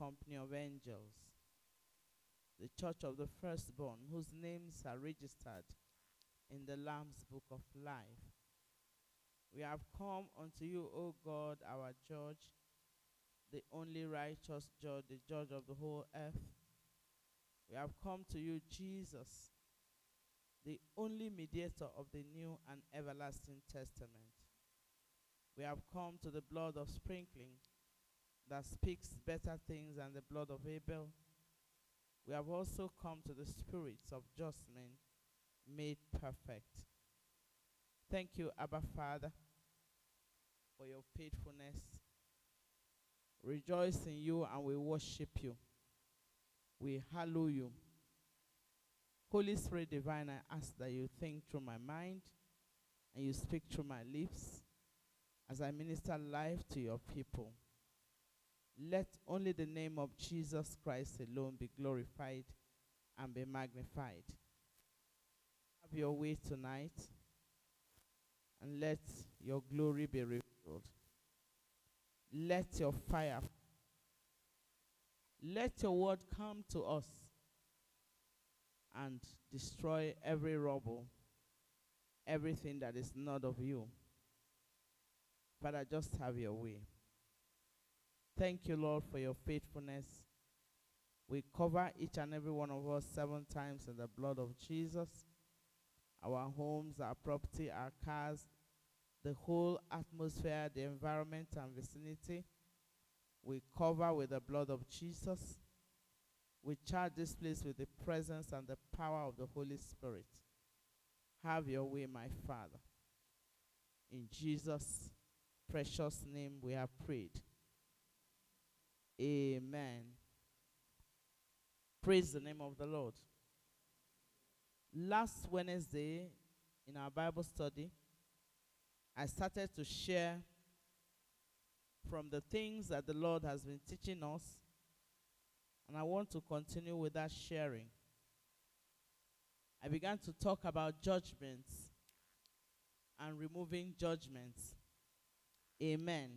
company of angels, the church of the firstborn, whose names are registered in the Lamb's book of life. We have come unto you, O God, our judge, the only righteous judge, the judge of the whole earth. We have come to you, Jesus, the only mediator of the new and everlasting testament. We have come to the blood of sprinkling that speaks better things than the blood of Abel. We have also come to the spirits of just men made perfect. Thank you, Abba Father, for your faithfulness. Rejoice in you and we worship you. We hallow you. Holy Spirit divine, I ask that you think through my mind and you speak through my lips as I minister life to your people. Let only the name of Jesus Christ alone be glorified and be magnified. Have your way tonight and let your glory be revealed. Let your fire, let your word come to us and destroy every rubble, everything that is not of you. Father, just have your way. Thank you, Lord, for your faithfulness. We cover each and every one of us seven times in the blood of Jesus. Our homes, our property, our cars, the whole atmosphere, the environment and vicinity. We cover with the blood of Jesus. We charge this place with the presence and the power of the Holy Spirit. Have your way, my Father. In Jesus' precious name we have prayed. Amen. Praise the name of the Lord. Last Wednesday in our Bible study, I started to share from the things that the Lord has been teaching us, and I want to continue with that sharing. I began to talk about judgments and removing judgments. Amen.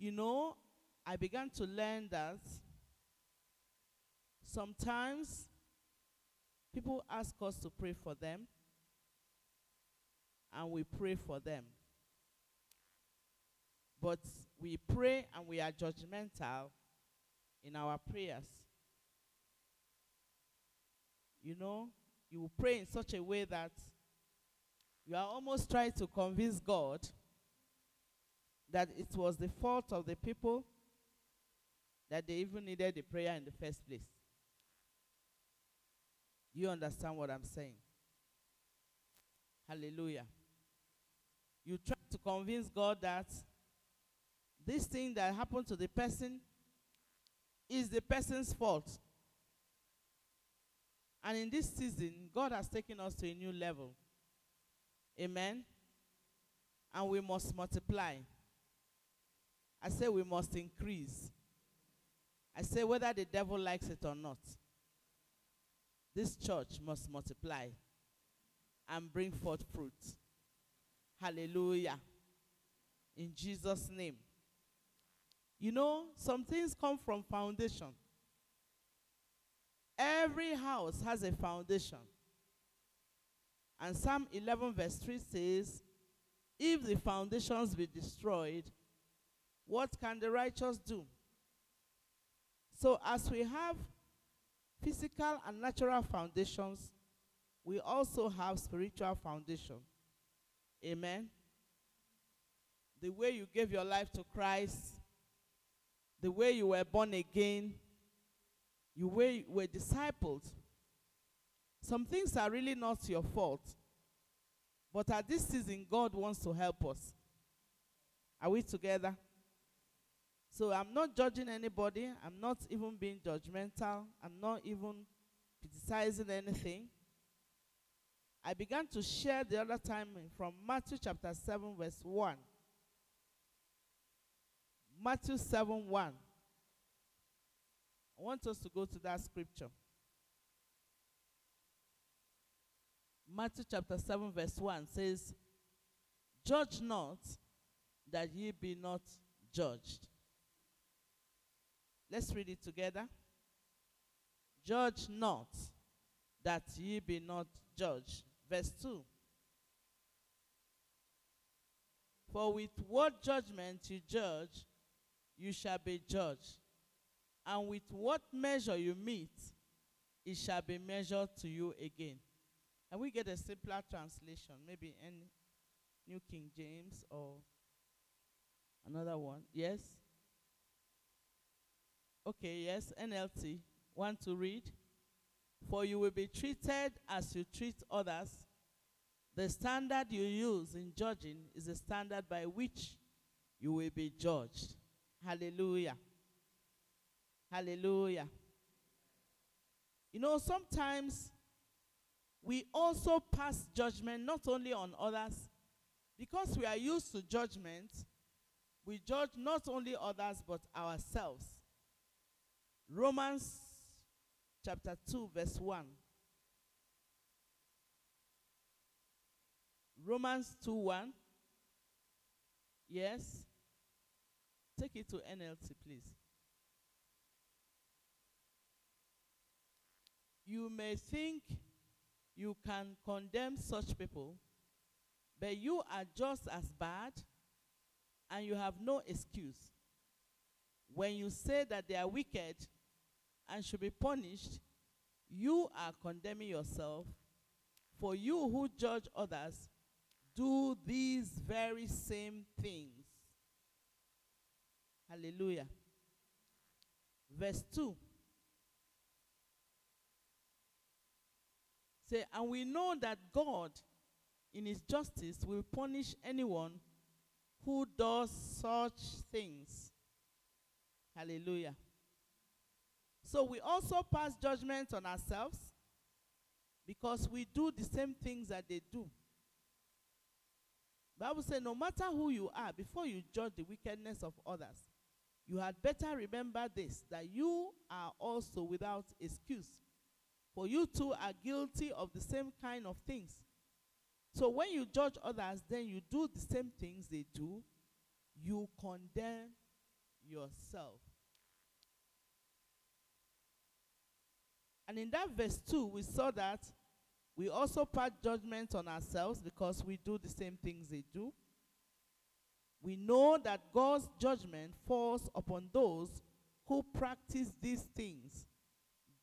You know, I began to learn that sometimes people ask us to pray for them, and we pray for them. But we pray and we are judgmental in our prayers. You know, you pray in such a way that you are almost trying to convince God that it was the fault of the people that they even needed the prayer in the first place. You understand what I'm saying? Hallelujah. You try to convince God that this thing that happened to the person is the person's fault. And in this season, God has taken us to a new level. Amen. And we must multiply. I say we must increase. I say whether the devil likes it or not, this church must multiply and bring forth fruit. Hallelujah. In Jesus' name. You know, some things come from foundation. Every house has a foundation. And Psalm 11, verse 3 says, If the foundations be destroyed, what can the righteous do? So, as we have physical and natural foundations, we also have spiritual foundation. Amen. The way you gave your life to Christ, the way you were born again, you were, were discipled. Some things are really not your fault. But at this season, God wants to help us. Are we together? So I'm not judging anybody. I'm not even being judgmental. I'm not even criticizing anything. I began to share the other time from Matthew chapter 7, verse 1. Matthew 7 1. I want us to go to that scripture. Matthew chapter 7, verse 1 says, Judge not that ye be not judged. Let's read it together. Judge not, that ye be not judged. Verse 2. For with what judgment you judge, you shall be judged. And with what measure you meet, it shall be measured to you again. And we get a simpler translation, maybe any New King James or another one. Yes? Okay, yes, NLT. Want to read? For you will be treated as you treat others. The standard you use in judging is the standard by which you will be judged. Hallelujah. Hallelujah. You know, sometimes we also pass judgment not only on others, because we are used to judgment, we judge not only others but ourselves. Romans chapter 2, verse 1. Romans 2 1. Yes. Take it to NLT, please. You may think you can condemn such people, but you are just as bad and you have no excuse. When you say that they are wicked and should be punished, you are condemning yourself. For you who judge others do these very same things. Hallelujah. Verse 2. Say, and we know that God, in his justice, will punish anyone who does such things. Hallelujah. So we also pass judgment on ourselves because we do the same things that they do. Bible says no matter who you are, before you judge the wickedness of others, you had better remember this that you are also without excuse. For you too are guilty of the same kind of things. So when you judge others, then you do the same things they do, you condemn yourself. And in that verse 2, we saw that we also pass judgment on ourselves because we do the same things they do. We know that God's judgment falls upon those who practice these things.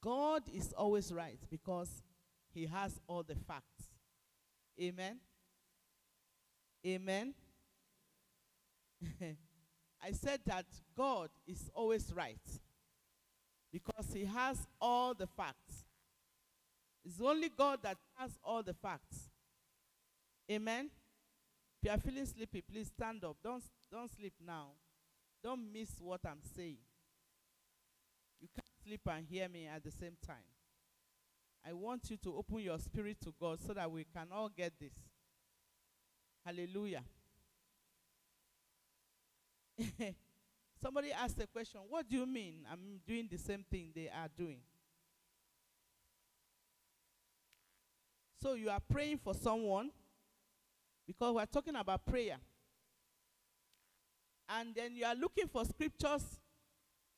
God is always right because he has all the facts. Amen. Amen. I said that God is always right because he has all the facts. It's only God that has all the facts. Amen. If you are feeling sleepy, please stand up. Don't, don't sleep now. Don't miss what I'm saying. You can't sleep and hear me at the same time. I want you to open your spirit to God so that we can all get this. Hallelujah. Somebody asked a question What do you mean I'm doing the same thing they are doing? So you are praying for someone because we're talking about prayer. And then you are looking for scriptures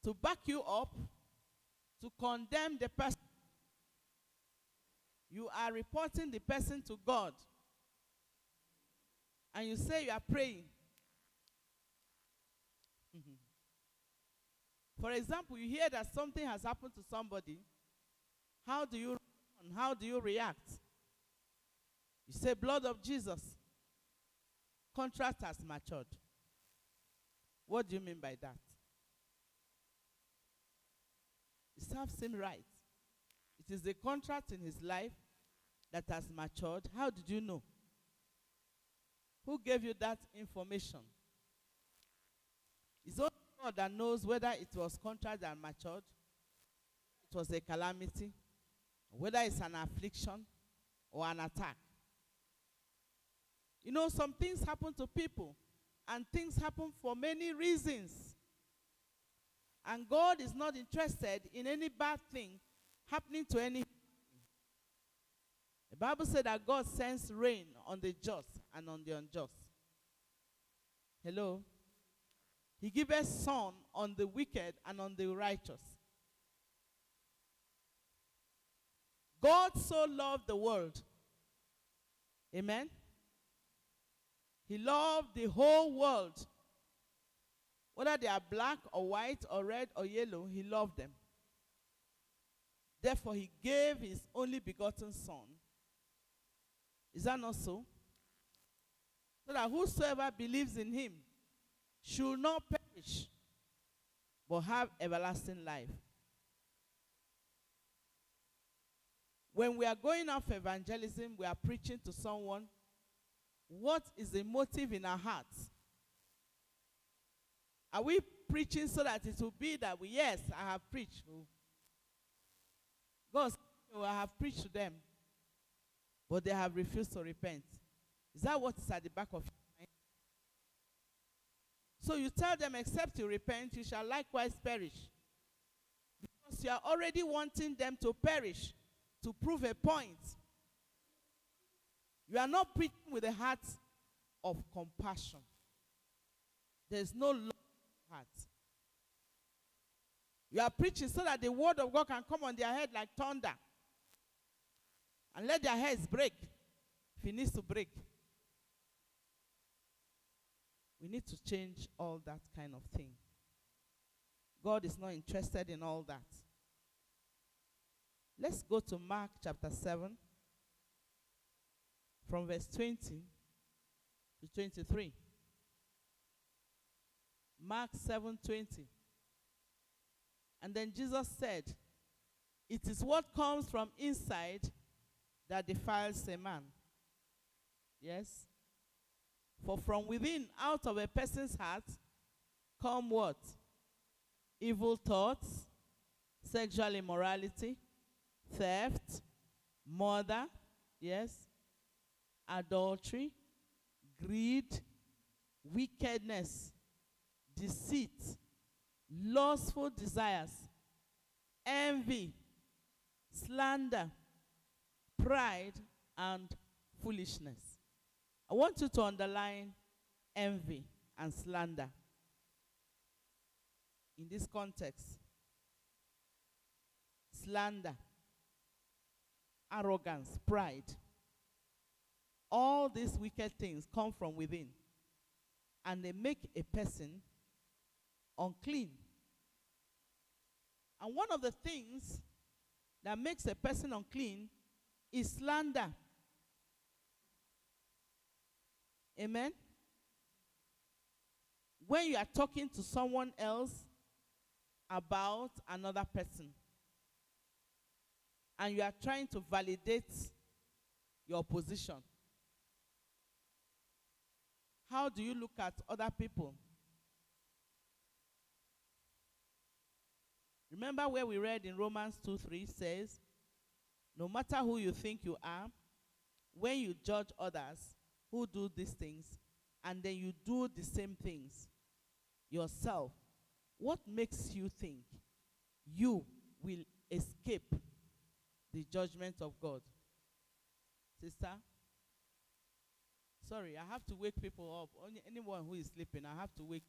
to back you up, to condemn the person. You are reporting the person to God. And you say you are praying. For example, you hear that something has happened to somebody. How do you how do you react? You say, Blood of Jesus. Contrast has matured. What do you mean by that? It serves him right. It is the contrast in his life that has matured. How did you know? Who gave you that information? It's only God that knows whether it was contract that matured, it was a calamity, whether it's an affliction or an attack. You know, some things happen to people, and things happen for many reasons. And God is not interested in any bad thing happening to any. The Bible said that God sends rain on the just and on the unjust. Hello? He giveth sun on the wicked and on the righteous. God so loved the world. Amen. He loved the whole world. Whether they are black or white or red or yellow, he loved them. Therefore, he gave his only begotten Son. Is that not so? So that whosoever believes in him should not perish, but have everlasting life. When we are going off evangelism, we are preaching to someone. What is the motive in our hearts? Are we preaching so that it will be that we, yes, I have preached. Oh. God, oh, I have preached to them, but they have refused to repent. Is that what is at the back of? So you tell them, except you repent, you shall likewise perish. Because you are already wanting them to perish to prove a point. You are not preaching with a heart of compassion. There's no love heart. You are preaching so that the word of God can come on their head like thunder. And let their heads break. If it needs to break. We need to change all that kind of thing. God is not interested in all that. Let's go to Mark chapter 7 from verse 20 to 23. Mark 7:20. And then Jesus said, "It is what comes from inside that defiles a man." Yes? For from within, out of a person's heart, come what? Evil thoughts, sexual immorality, theft, murder, yes, adultery, greed, wickedness, deceit, lustful desires, envy, slander, pride, and foolishness. I want you to underline envy and slander in this context. Slander, arrogance, pride. All these wicked things come from within and they make a person unclean. And one of the things that makes a person unclean is slander. Amen? When you are talking to someone else about another person and you are trying to validate your position, how do you look at other people? Remember where we read in Romans 2 3 says, No matter who you think you are, when you judge others who do these things, and then you do the same things yourself, what makes you think you will escape the judgment of God? Sister? Sorry, I have to wake people up. Anyone who is sleeping, I have to wake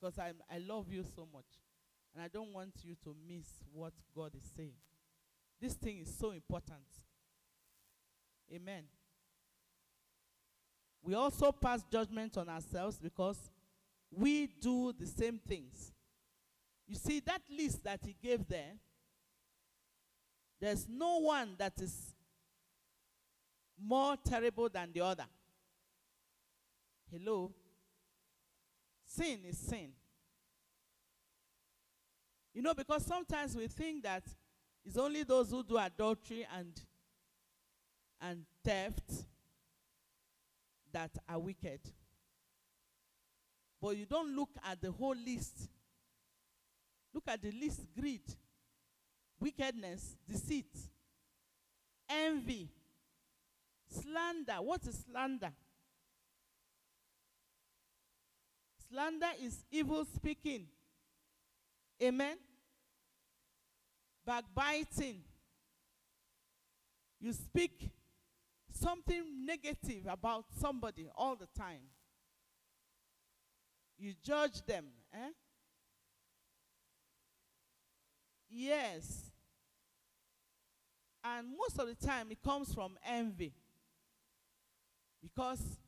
because I I love you so much. And I don't want you to miss what God is saying. This thing is so important. Amen. We also pass judgment on ourselves because we do the same things. You see, that list that he gave there, there's no one that is more terrible than the other. Hello? Sin is sin. You know, because sometimes we think that it's only those who do adultery and and theft that are wicked. But you don't look at the whole list. Look at the list greed, wickedness, deceit, envy, slander. What is slander? Slander is evil speaking. Amen. Backbiting. You speak something negative about somebody all the time. You judge them. Eh? Yes. And most of the time, it comes from envy. Because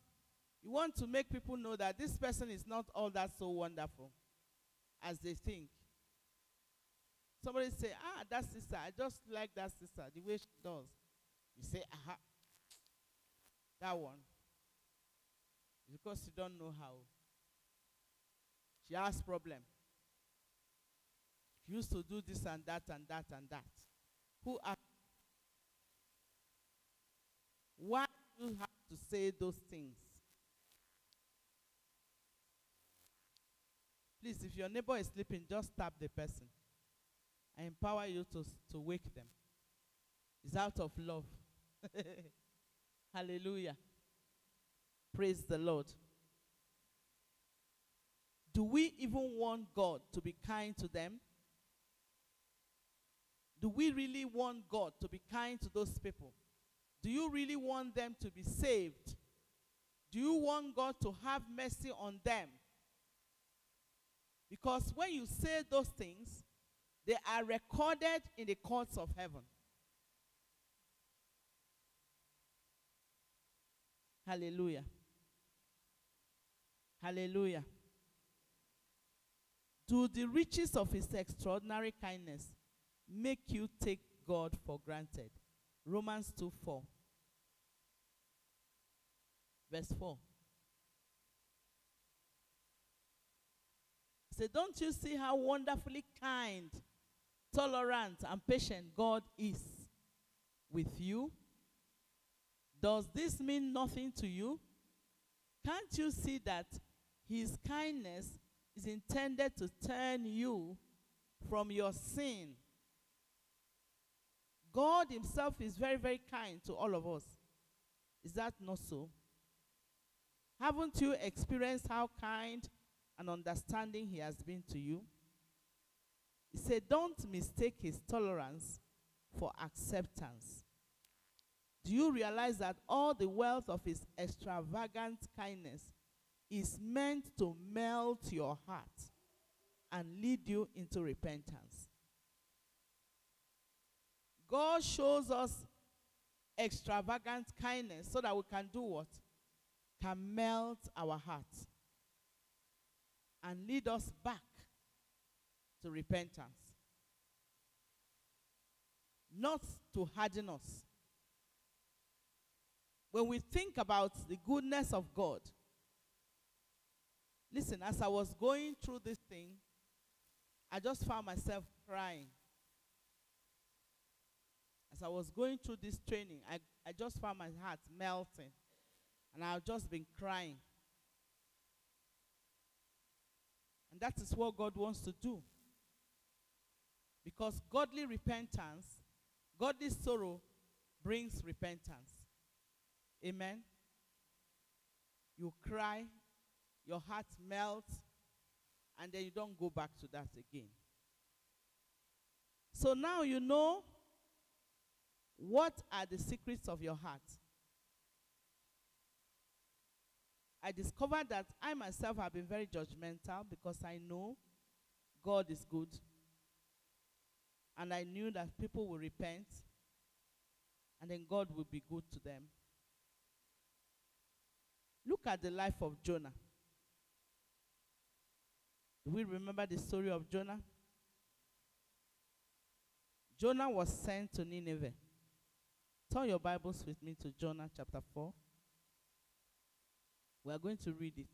you want to make people know that this person is not all that so wonderful as they think. Somebody say, ah, that sister, I just like that sister, the way she does. You say, aha, that one. It's because she don't know how. She has problem. She used to do this and that and that and that. Who are why do you have to say those things? Please, if your neighbor is sleeping, just tap the person. I empower you to, to wake them. It's out of love. Hallelujah. Praise the Lord. Do we even want God to be kind to them? Do we really want God to be kind to those people? Do you really want them to be saved? Do you want God to have mercy on them? Because when you say those things, they are recorded in the courts of heaven. Hallelujah. Hallelujah. Do the riches of his extraordinary kindness make you take God for granted? Romans 2 4. Verse 4. Say, don't you see how wonderfully kind, tolerant, and patient God is with you? Does this mean nothing to you? Can't you see that his kindness is intended to turn you from your sin? God himself is very, very kind to all of us. Is that not so? Haven't you experienced how kind and understanding he has been to you? He said, Don't mistake his tolerance for acceptance. Do you realize that all the wealth of his extravagant kindness is meant to melt your heart and lead you into repentance? God shows us extravagant kindness so that we can do what? Can melt our hearts and lead us back to repentance. Not to harden us. When we think about the goodness of God, listen, as I was going through this thing, I just found myself crying. As I was going through this training, I, I just found my heart melting. And I've just been crying. And that is what God wants to do. Because godly repentance, godly sorrow brings repentance. Amen. You cry, your heart melts, and then you don't go back to that again. So now you know what are the secrets of your heart. I discovered that I myself have been very judgmental because I know God is good. And I knew that people will repent and then God will be good to them. Look at the life of Jonah. Do we remember the story of Jonah? Jonah was sent to Nineveh. Turn your Bibles with me to Jonah chapter 4. We are going to read it.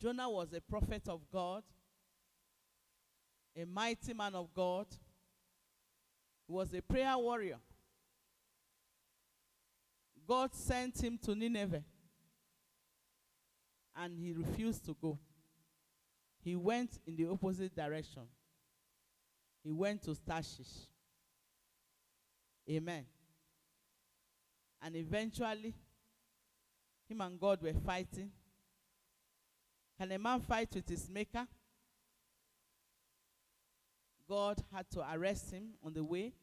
Jonah was a prophet of God, a mighty man of God. He was a prayer warrior. God sent him to Nineveh and he refused to go. He went in the opposite direction. He went to Tarshish. Amen. And eventually, him and God were fighting. Can a man fight with his maker? God had to arrest him on the way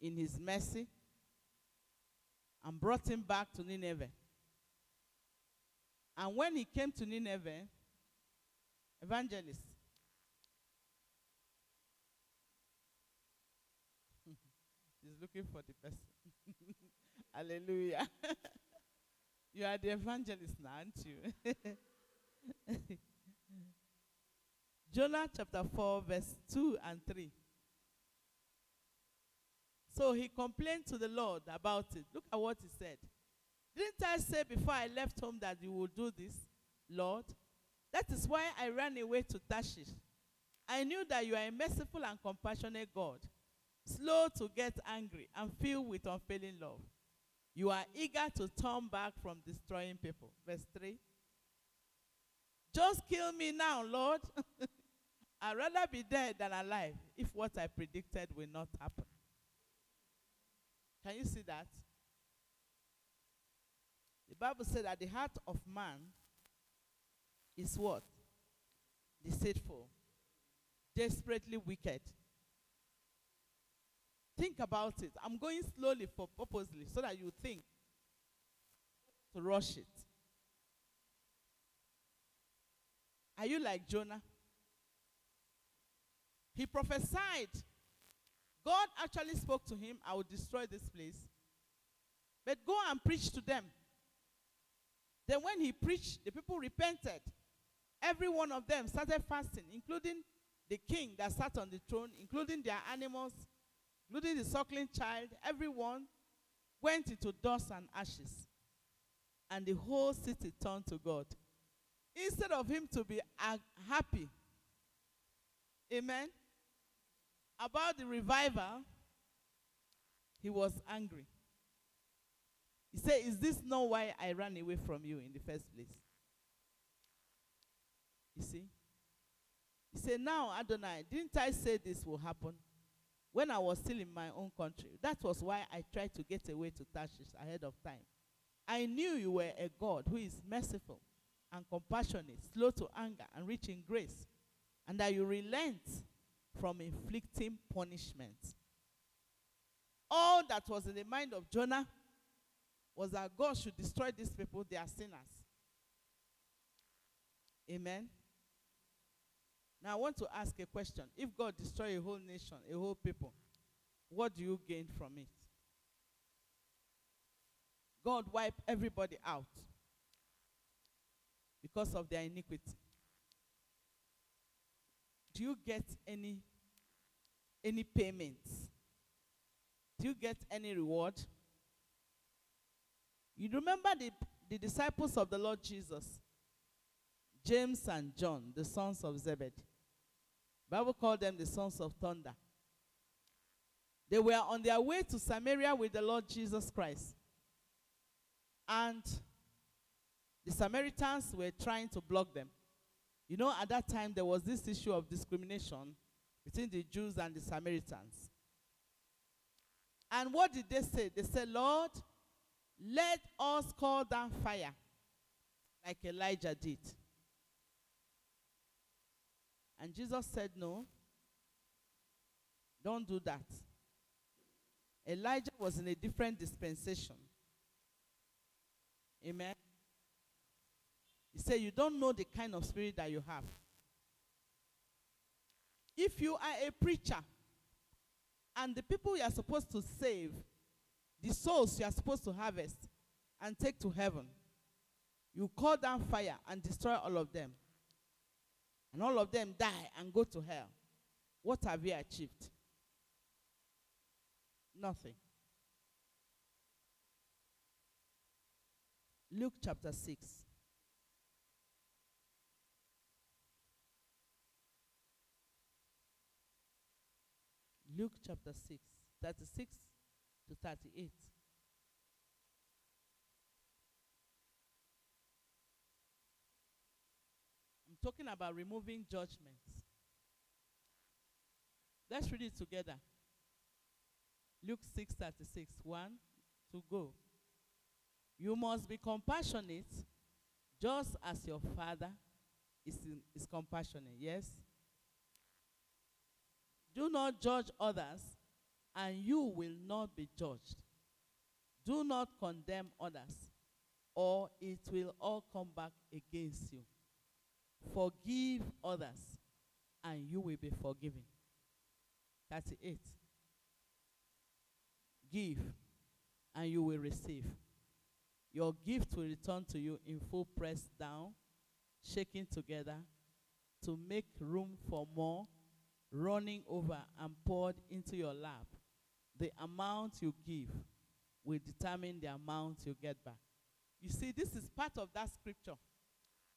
in his mercy and brought him back to Nineveh. And when he came to Nineveh, evangelist, he's looking for the person. Hallelujah. you are the evangelist now, aren't you? Jonah chapter 4, verse 2 and 3. So he complained to the Lord about it. Look at what he said. Didn't I say before I left home that you would do this, Lord? That is why I ran away to Tarshish. I knew that you are a merciful and compassionate God, slow to get angry and filled with unfailing love. You are eager to turn back from destroying people. Verse 3. Just kill me now, Lord. I'd rather be dead than alive if what I predicted will not happen. Can you see that? The Bible said that the heart of man is what? Deceitful, desperately wicked. Think about it. I'm going slowly for purposely so that you think to rush it. Are you like Jonah? He prophesied. God actually spoke to him, I will destroy this place. But go and preach to them. Then, when he preached, the people repented. Every one of them started fasting, including the king that sat on the throne, including their animals, including the suckling child. Everyone went into dust and ashes. And the whole city turned to God. Instead of him to be happy, amen, about the revival, he was angry. He said, Is this not why I ran away from you in the first place? You see? He said, Now, Adonai, didn't I say this will happen when I was still in my own country? That was why I tried to get away to Tarshish ahead of time. I knew you were a God who is merciful and compassionate, slow to anger, and rich in grace, and that you relent from inflicting punishment. All that was in the mind of Jonah was that God should destroy these people, they are sinners. Amen. Now I want to ask a question. If God destroy a whole nation, a whole people, what do you gain from it? God wipe everybody out because of their iniquity. Do you get any any payments? Do you get any reward? You remember the, the disciples of the Lord Jesus, James and John, the sons of Zebedee. Bible called them the sons of thunder. They were on their way to Samaria with the Lord Jesus Christ. And the Samaritans were trying to block them. You know, at that time, there was this issue of discrimination between the Jews and the Samaritans. And what did they say? They said, Lord, let us call down fire like Elijah did. And Jesus said, No, don't do that. Elijah was in a different dispensation. Amen. He said, You don't know the kind of spirit that you have. If you are a preacher and the people you are supposed to save, the souls you are supposed to harvest and take to heaven, you call down fire and destroy all of them, and all of them die and go to hell, what have you achieved? Nothing. Luke chapter 6. Luke chapter 6, 36 to 38. I'm talking about removing judgments. Let's read it together. Luke 6 36. One, to go. You must be compassionate just as your Father is, in, is compassionate. Yes? Do not judge others, and you will not be judged. Do not condemn others, or it will all come back against you. Forgive others, and you will be forgiven. 38. Give, and you will receive. Your gift will return to you in full press down, shaking together to make room for more, running over and poured into your lap. The amount you give will determine the amount you get back. You see, this is part of that scripture.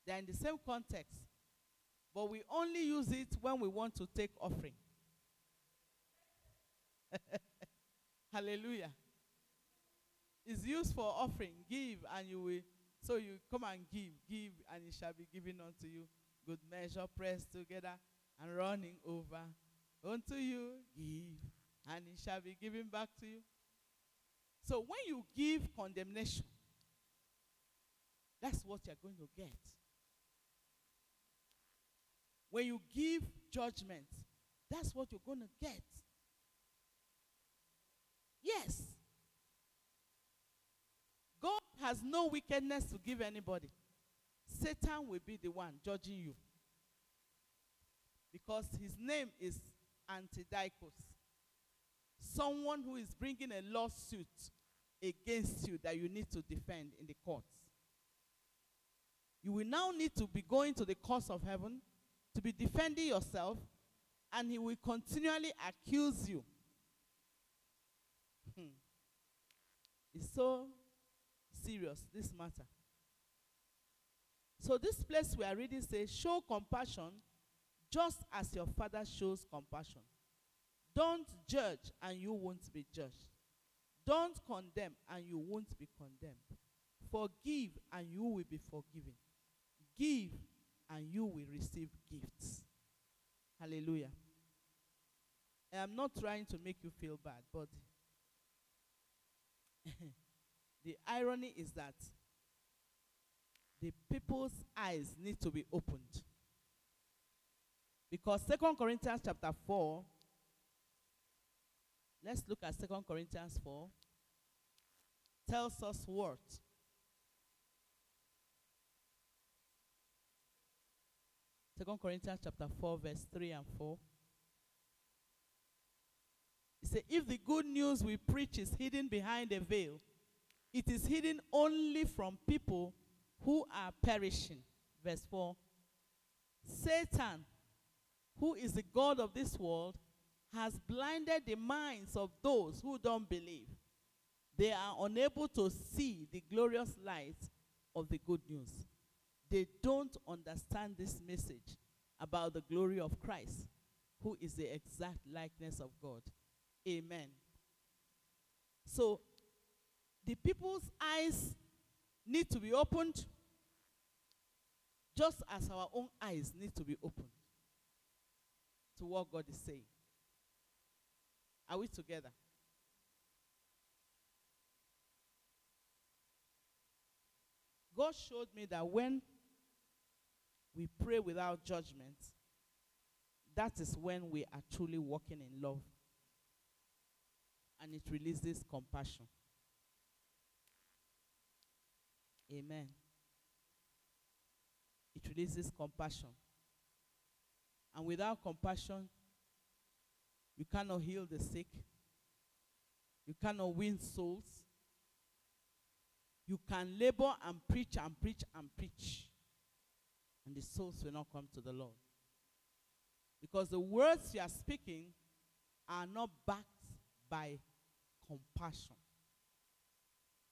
They're in the same context, but we only use it when we want to take offering. Hallelujah. It's used for offering. Give and you will. So you come and give, give, and it shall be given unto you. Good measure, pressed together and running over unto you. Give, and it shall be given back to you. So when you give condemnation, that's what you're going to get. When you give judgment, that's what you're going to get. Yes. God has no wickedness to give anybody. Satan will be the one judging you. Because his name is Antidikos. Someone who is bringing a lawsuit against you that you need to defend in the courts. You will now need to be going to the courts of heaven to be defending yourself, and he will continually accuse you. Hmm. It's so serious, this matter. So, this place we are reading says, Show compassion just as your father shows compassion. Don't judge, and you won't be judged. Don't condemn, and you won't be condemned. Forgive, and you will be forgiven. Give, and you will receive gifts. Hallelujah. I'm not trying to make you feel bad, but the irony is that the people's eyes need to be opened. Because Second Corinthians chapter 4, let's look at Second Corinthians 4, tells us what? Second Corinthians chapter 4, verse 3 and 4. It says, If the good news we preach is hidden behind a veil, it is hidden only from people who are perishing. Verse 4. Satan, who is the God of this world, has blinded the minds of those who don't believe. They are unable to see the glorious light of the good news. They don't understand this message about the glory of Christ, who is the exact likeness of God. Amen. So, the people's eyes need to be opened just as our own eyes need to be opened to what God is saying. Are we together? God showed me that when we pray without judgment, that is when we are truly walking in love. And it releases compassion. Amen. It releases compassion. And without compassion, you cannot heal the sick. You cannot win souls. You can labor and preach and preach and preach. And the souls will not come to the Lord. Because the words you are speaking are not backed by compassion.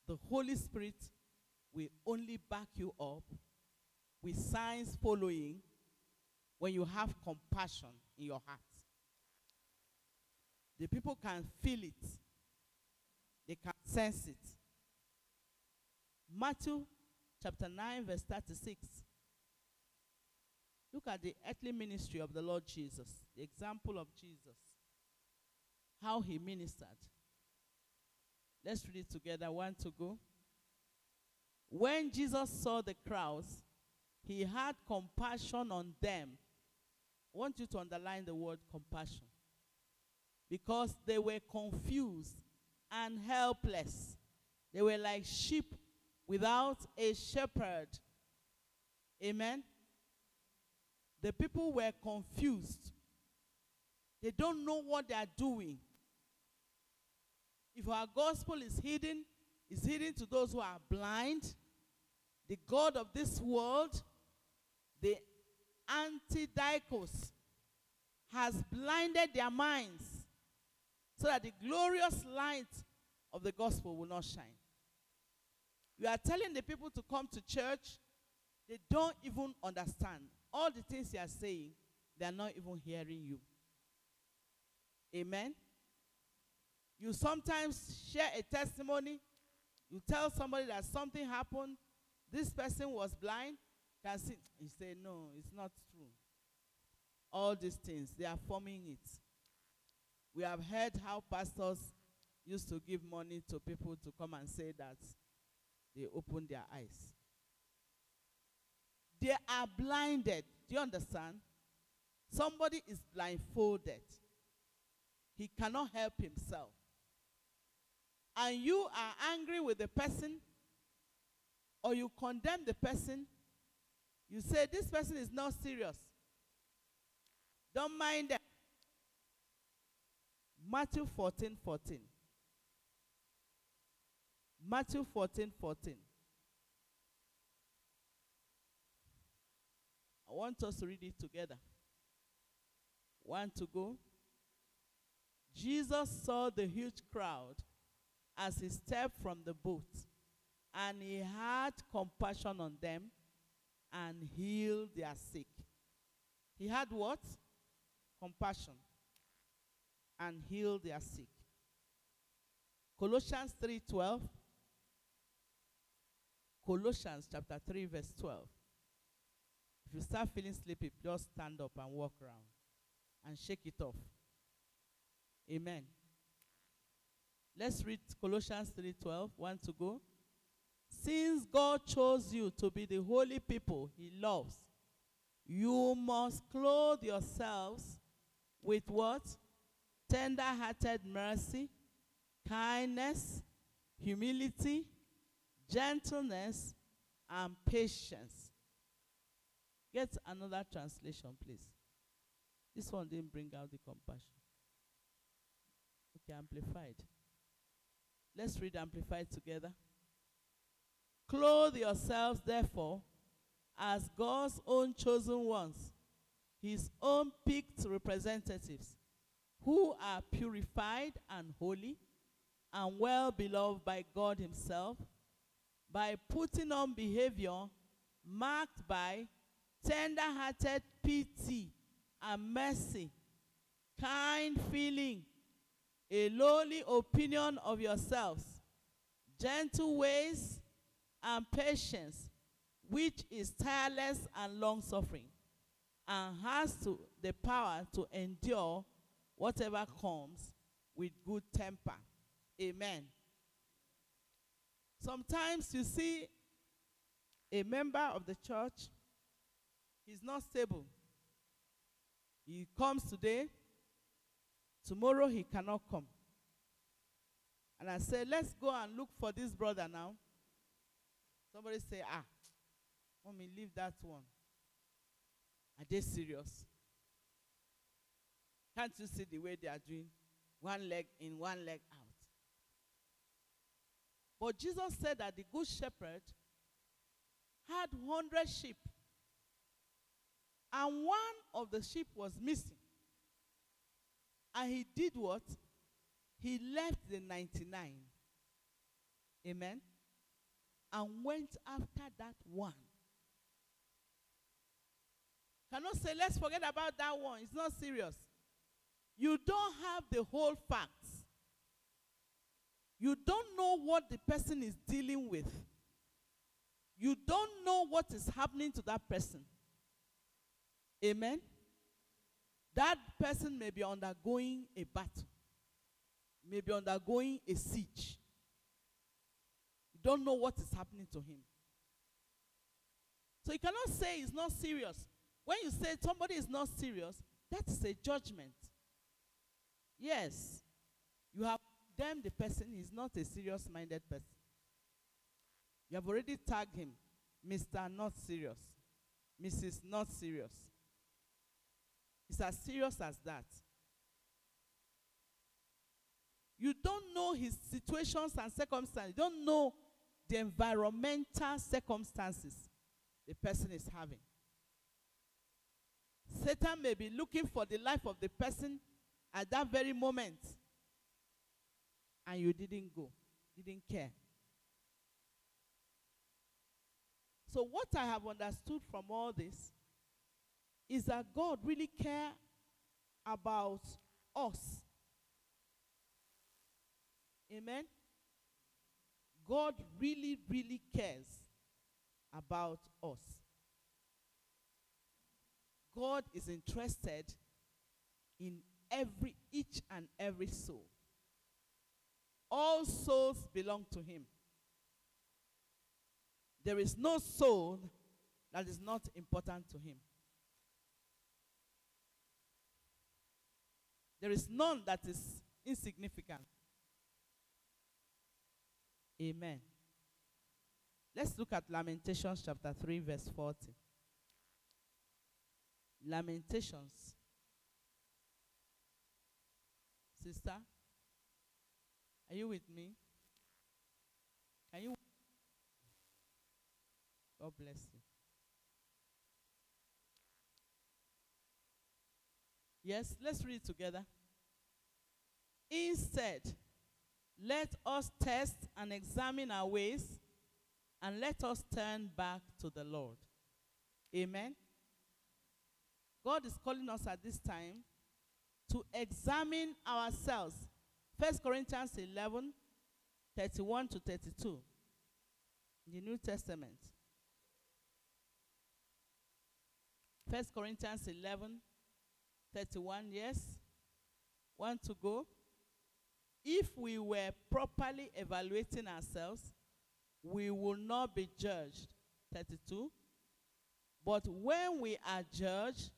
The Holy Spirit will only back you up with signs following when you have compassion in your heart. The people can feel it, they can sense it. Matthew chapter 9, verse 36. Look at the earthly ministry of the Lord Jesus, the example of Jesus, how he ministered. Let's read it together. One to go. When Jesus saw the crowds, he had compassion on them. Want you to underline the word compassion. Because they were confused and helpless. They were like sheep without a shepherd. Amen. The people were confused. They don't know what they are doing. If our gospel is hidden, is hidden to those who are blind, the God of this world, the antidikos, has blinded their minds so that the glorious light of the gospel will not shine. You are telling the people to come to church, they don't even understand. All the things you are saying, they are not even hearing you. Amen. You sometimes share a testimony, you tell somebody that something happened, this person was blind, can see, you say, No, it's not true. All these things, they are forming it. We have heard how pastors used to give money to people to come and say that they opened their eyes. They are blinded. Do you understand? Somebody is blindfolded. He cannot help himself. And you are angry with the person, or you condemn the person. You say, This person is not serious. Don't mind them. Matthew 14 14. Matthew 14 14. I want us to read it together. One to go. Jesus saw the huge crowd as he stepped from the boat, and he had compassion on them and healed their sick. He had what? Compassion and heal their sick. Colossians 3:12 Colossians chapter 3 verse 12. If you start feeling sleepy, just stand up and walk around and shake it off. Amen. Let's read Colossians 3:12. One to go. Since God chose you to be the holy people he loves, you must clothe yourselves with what? tender hearted mercy, kindness, humility, gentleness, and patience. Get another translation, please. This one didn't bring out the compassion. Okay, amplified. Let's read amplified together. Clothe yourselves, therefore, as God's own chosen ones, his own picked representatives who are purified and holy and well beloved by God Himself by putting on behavior marked by tender hearted pity and mercy, kind feeling, a lowly opinion of yourselves, gentle ways, and patience, which is tireless and long suffering, and has to, the power to endure whatever comes with good temper. Amen. Sometimes you see a member of the church, he's not stable. He comes today, tomorrow he cannot come. And I say, let's go and look for this brother now. Somebody say, ah, me leave that one. Are they serious? Can't you see the way they are doing? One leg in, one leg out. But Jesus said that the good shepherd had 100 sheep. And one of the sheep was missing. And he did what? He left the 99. Amen. And went after that one. Cannot say, let's forget about that one. It's not serious. You don't have the whole facts. You don't know what the person is dealing with. You don't know what is happening to that person. Amen. That person may be undergoing a battle, may be undergoing a siege. Don't know what is happening to him. So you cannot say it's not serious. When you say somebody is not serious, that is a judgment. Yes. You have condemned the person, he's not a serious minded person. You have already tagged him, Mr. Not Serious, Mrs. Not Serious. It's as serious as that. You don't know his situations and circumstances. You don't know the environmental circumstances the person is having. Satan may be looking for the life of the person at that very moment, and you didn't go, didn't care. So, what I have understood from all this is that God really care about us. Amen. God really, really cares about us. God is interested in every each and every soul. All souls belong to him. There is no soul that is not important to him. There is none that is insignificant. Amen. Let's look at Lamentations chapter 3, verse 40. Lamentations. Sister, are you with me? Can you? God bless you. Yes, let's read together. Instead, let us test and examine our ways and let us turn back to the Lord. Amen. God is calling us at this time to examine ourselves. 1 Corinthians 11 31 to 32 the New Testament. 1 Corinthians 11 31, yes. Want to go? If we were properly evaluating ourselves, we will not be judged. 32. But when we are judged,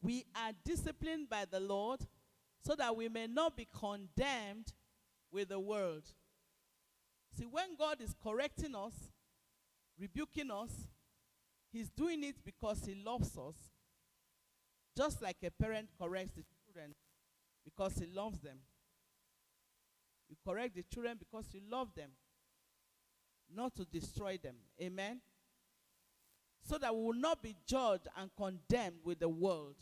we are disciplined by the Lord so that we may not be condemned with the world. See, when God is correcting us, rebuking us, He's doing it because He loves us. Just like a parent corrects the children because he loves them. You correct the children because you love them, not to destroy them. Amen? So that we will not be judged and condemned with the world.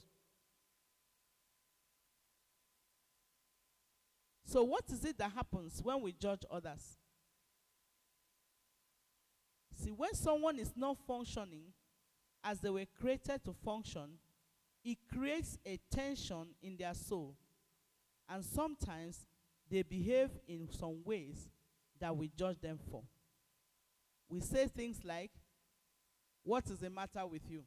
So, what is it that happens when we judge others? See, when someone is not functioning as they were created to function, it creates a tension in their soul. And sometimes they behave in some ways that we judge them for. We say things like, What is the matter with you?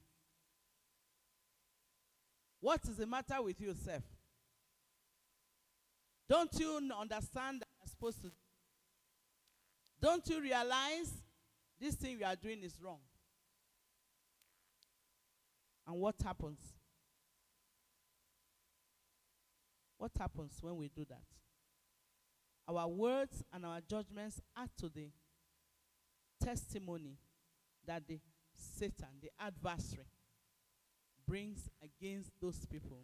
What is the matter with yourself? Don't you understand that you're supposed to? Don't you realize this thing you are doing is wrong? And what happens? What happens when we do that? Our words and our judgments add to the testimony that the Satan, the adversary, brings against those people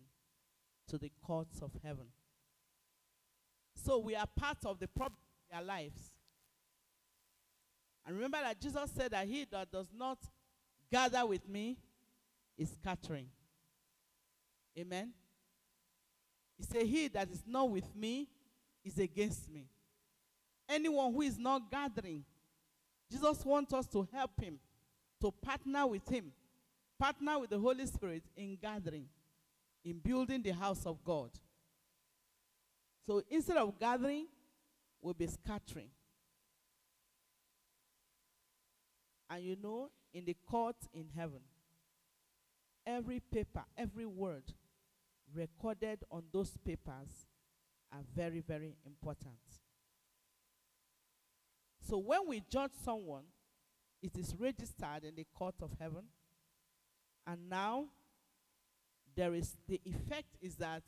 to the courts of heaven. So we are part of the problem their lives. And remember that Jesus said that he that does not gather with me is scattering. Amen. He said, He that is not with me is against me. Anyone who is not gathering, Jesus wants us to help him, to partner with him, partner with the Holy Spirit in gathering, in building the house of God. So instead of gathering, we'll be scattering. And you know, in the court in heaven, every paper, every word recorded on those papers are very, very important. So when we judge someone, it is registered in the court of heaven. And now there is the effect is that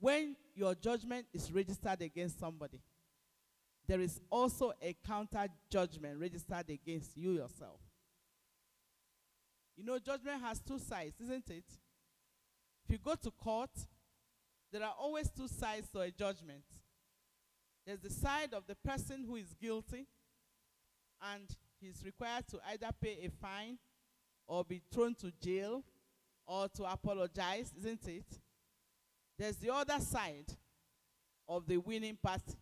when your judgment is registered against somebody, there is also a counter judgment registered against you yourself. You know, judgment has two sides, isn't it? If you go to court, there are always two sides to a judgment. There's the side of the person who is guilty, and he's required to either pay a fine or be thrown to jail or to apologize, isn't it? There's the other side of the winning party.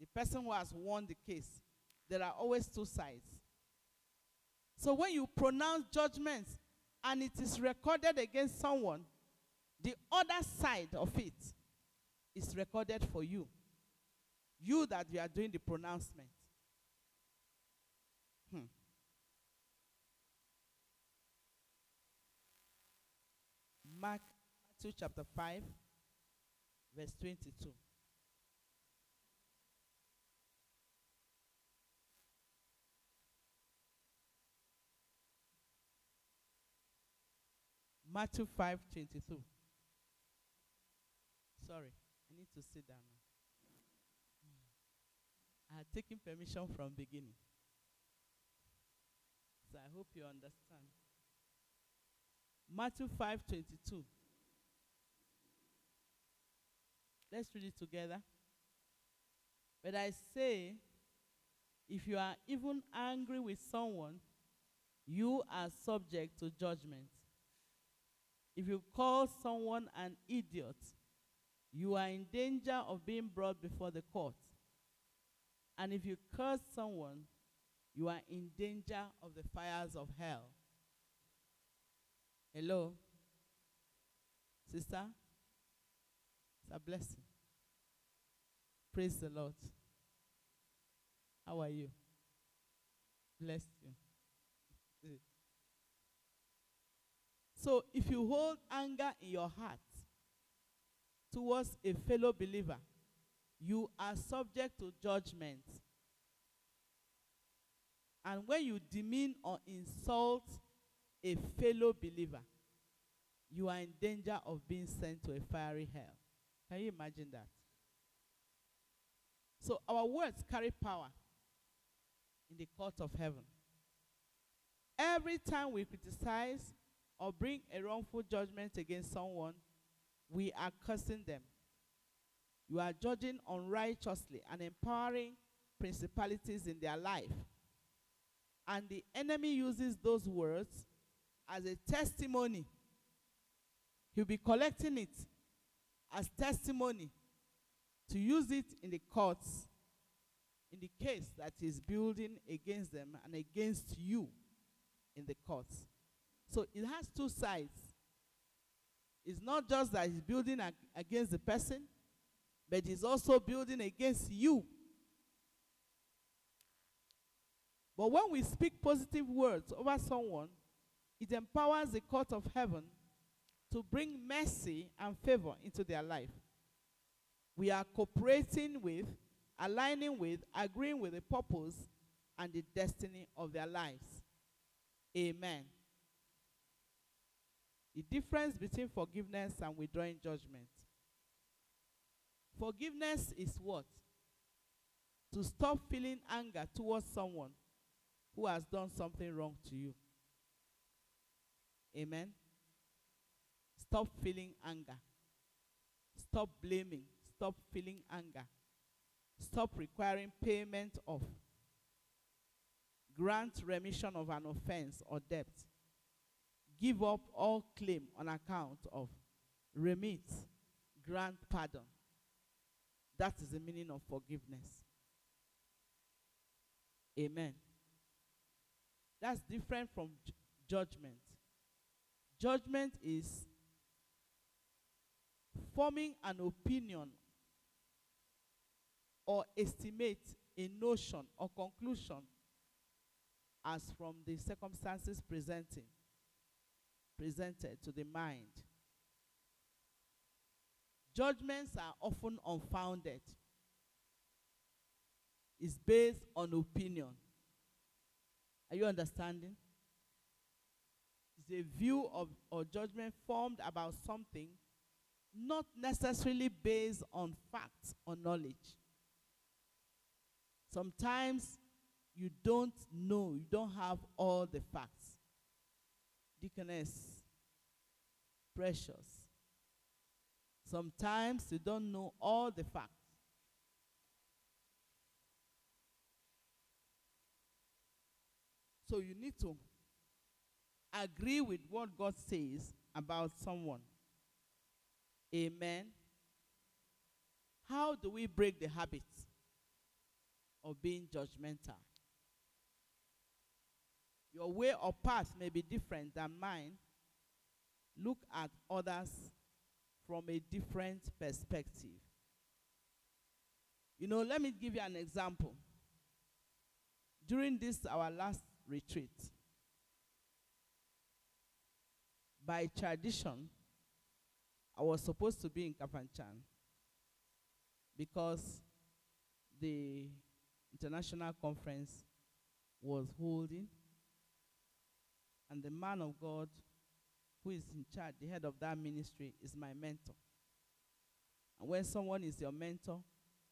The person who has won the case. There are always two sides. So when you pronounce judgments and it is recorded against someone, the other side of it is recorded for you. You that you are doing the pronouncement. Hmm. Mark 2 chapter 5, verse 22. Matthew 5 22. Sorry, I need to sit down now. Hmm. I had taken permission from beginning. So I hope you understand. Matthew 5 22. Let's read it together. But I say, if you are even angry with someone, you are subject to judgment. If you call someone an idiot, you are in danger of being brought before the court. And if you curse someone, you are in danger of the fires of hell. Hello? Sister? It's a blessing. Praise the Lord. How are you? Bless you. So if you hold anger in your heart towards a fellow believer, you are subject to judgment. And when you demean or insult a fellow believer, you are in danger of being sent to a fiery hell. Can you imagine that? So our words carry power in the court of heaven. Every time we criticize or bring a wrongful judgment against someone, we are cursing them. You are judging unrighteously and empowering principalities in their life. And the enemy uses those words as a testimony. He'll be collecting it as testimony to use it in the courts in the case that is building against them and against you in the courts. So it has two sides. It's not just that he's building ag- against the person, but he's also building against you. But when we speak positive words over someone, it empowers the court of heaven to bring mercy and favor into their life. We are cooperating with, aligning with, agreeing with the purpose and the destiny of their lives. Amen. The difference between forgiveness and withdrawing judgment. Forgiveness is what? To stop feeling anger towards someone who has done something wrong to you. Amen. Stop feeling anger. Stop blaming. Stop feeling anger. Stop requiring payment of. Grant remission of an offense or debt. Give up all claim on account of. Remit. Grant pardon. That is the meaning of forgiveness. Amen. That's different from ju- judgment. Judgment is forming an opinion or estimate a notion or conclusion as from the circumstances presenting presented to the mind. Judgments are often unfounded. It's based on opinion. Are you understanding? It's a view of or judgment formed about something not necessarily based on facts or knowledge. Sometimes you don't know, you don't have all the facts. Deaconess, precious. Sometimes you don't know all the facts. So you need to agree with what God says about someone. Amen. How do we break the habit of being judgmental? Your way or path may be different than mine. Look at others from a different perspective. You know, let me give you an example. During this, our last retreat, by tradition, I was supposed to be in Kafanchan because the international conference was holding, and the man of God who is in charge, the head of that ministry, is my mentor. And when someone is your mentor,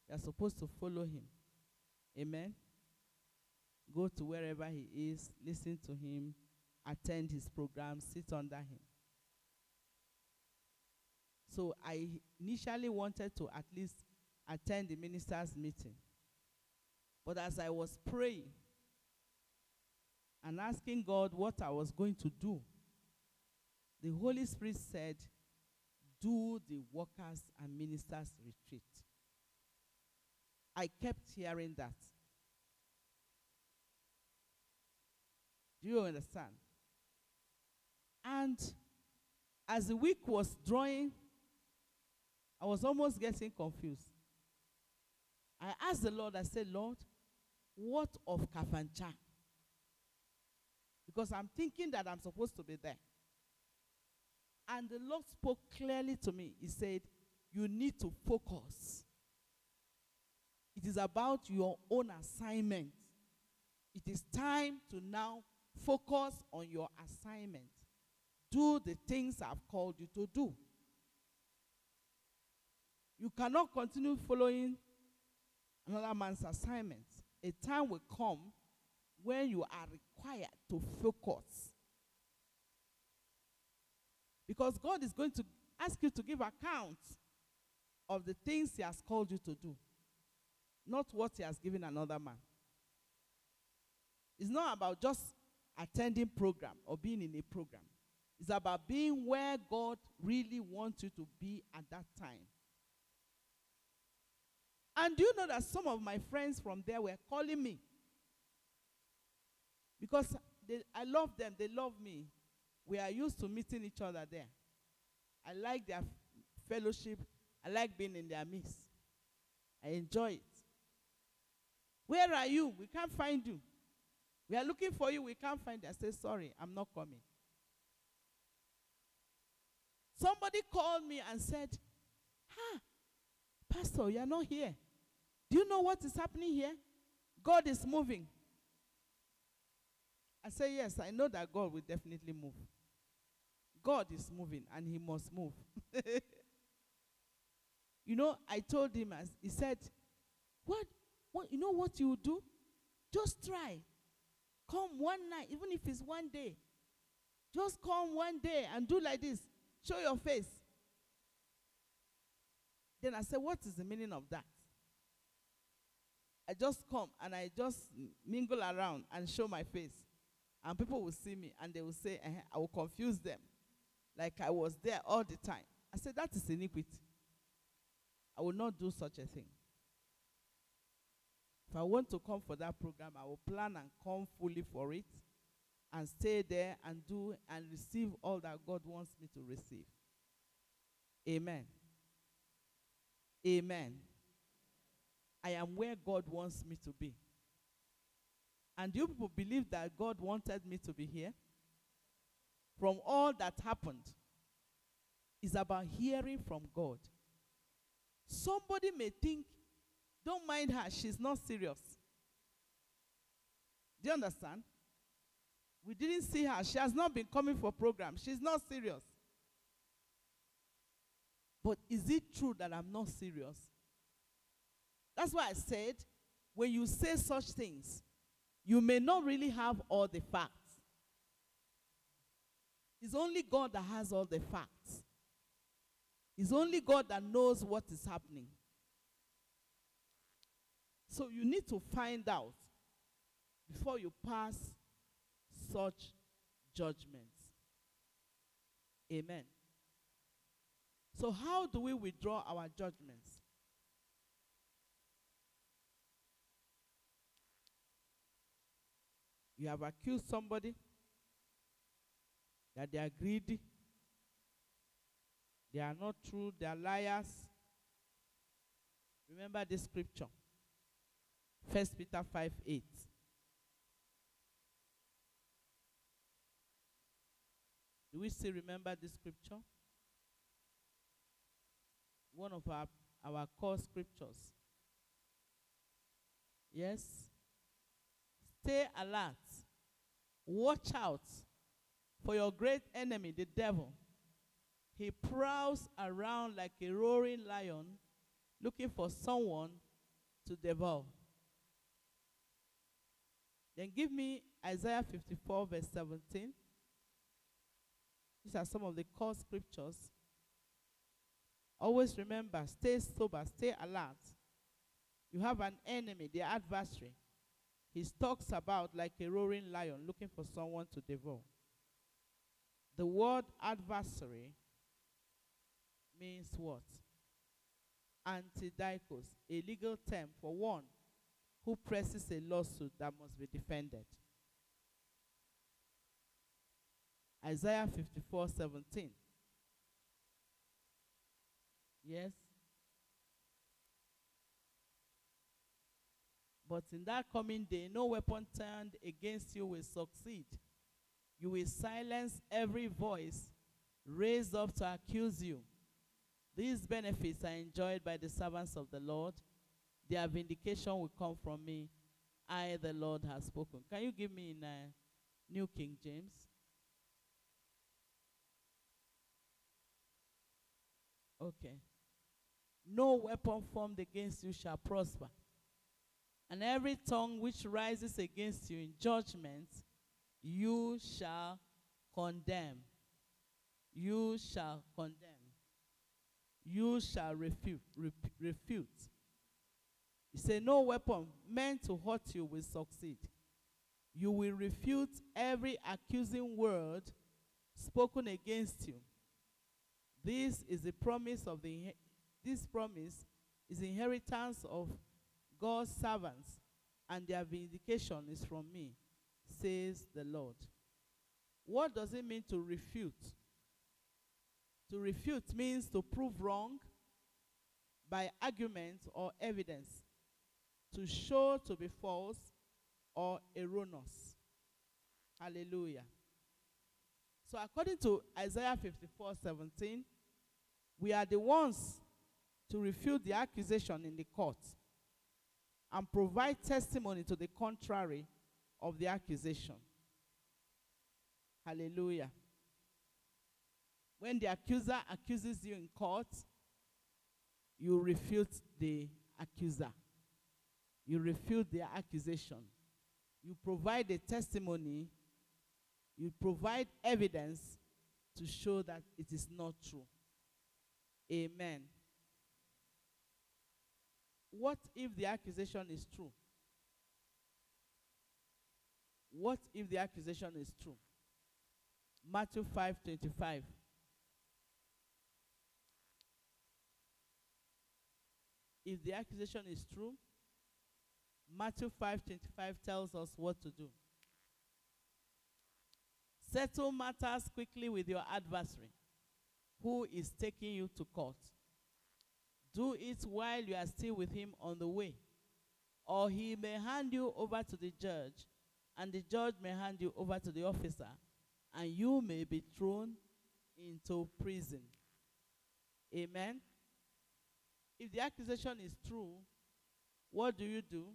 you're supposed to follow him. Amen. Go to wherever he is, listen to him, attend his program, sit under him. So I initially wanted to at least attend the minister's meeting. But as I was praying and asking God what I was going to do, the Holy Spirit said, Do the workers and ministers retreat. I kept hearing that. Do you understand? And as the week was drawing, I was almost getting confused. I asked the Lord, I said, Lord, what of Kafanchan? Because I'm thinking that I'm supposed to be there. And the Lord spoke clearly to me. He said, You need to focus. It is about your own assignment. It is time to now focus on your assignment. Do the things I've called you to do. You cannot continue following another man's assignment. A time will come when you are required to focus. Because God is going to ask you to give account of the things He has called you to do, not what He has given another man. It's not about just attending program or being in a program. It's about being where God really wants you to be at that time. And do you know that some of my friends from there were calling me? Because they, I love them, they love me. We are used to meeting each other there. I like their fellowship. I like being in their midst. I enjoy it. Where are you? We can't find you. We are looking for you. We can't find you. I say, sorry, I'm not coming. Somebody called me and said, Ha, Pastor, you are not here. Do you know what is happening here? God is moving. I say, Yes, I know that God will definitely move. God is moving and he must move. you know, I told him, as he said, what, what, you know what you do? Just try. Come one night, even if it's one day. Just come one day and do like this. Show your face. Then I said, What is the meaning of that? I just come and I just mingle around and show my face. And people will see me and they will say, uh-huh, I will confuse them. Like I was there all the time. I said, That is iniquity. I will not do such a thing. If I want to come for that program, I will plan and come fully for it and stay there and do and receive all that God wants me to receive. Amen. Amen. I am where God wants me to be. And you people believe that God wanted me to be here? From all that happened, is about hearing from God. Somebody may think, don't mind her, she's not serious. Do you understand? We didn't see her. She has not been coming for program. She's not serious. But is it true that I'm not serious? That's why I said, when you say such things, you may not really have all the facts. It's only God that has all the facts. It's only God that knows what is happening. So you need to find out before you pass such judgments. Amen. So, how do we withdraw our judgments? You have accused somebody that they are greedy, they are not true, they are liars. Remember this scripture. First Peter 5 8. Do we still remember this scripture? One of our, our core scriptures. Yes? Stay alert. Watch out for your great enemy, the devil. He prowls around like a roaring lion looking for someone to devour. Then give me Isaiah 54, verse 17. These are some of the core scriptures. Always remember, stay sober, stay alert. You have an enemy, the adversary. He stalks about like a roaring lion looking for someone to devour. The word adversary means what? Antidikos, a legal term for one who presses a lawsuit that must be defended. Isaiah 54 17. Yes? But in that coming day, no weapon turned against you will succeed. You will silence every voice raised up to accuse you. These benefits are enjoyed by the servants of the Lord. Their vindication will come from me. I, the Lord, have spoken. Can you give me in uh, New King James? Okay. No weapon formed against you shall prosper. And every tongue which rises against you in judgment, you shall condemn. You shall condemn. You shall refute. refute. He said, No weapon meant to hurt you will succeed. You will refute every accusing word spoken against you. This is the promise of the this promise is inheritance of God's servants, and their vindication is from me, says the Lord. What does it mean to refute? To refute means to prove wrong by argument or evidence, to show to be false or erroneous. Hallelujah. So, according to Isaiah 54 17, we are the ones to refute the accusation in the court and provide testimony to the contrary of the accusation. Hallelujah. When the accuser accuses you in court, you refute the accuser. You refute their accusation. You provide a testimony. You provide evidence to show that it is not true. Amen. What if the accusation is true? What if the accusation is true? Matthew 5 25. If the accusation is true, Matthew 5:25 tells us what to do. Settle matters quickly with your adversary who is taking you to court. Do it while you are still with him on the way, or he may hand you over to the judge, and the judge may hand you over to the officer, and you may be thrown into prison. Amen. If the accusation is true, what do you do?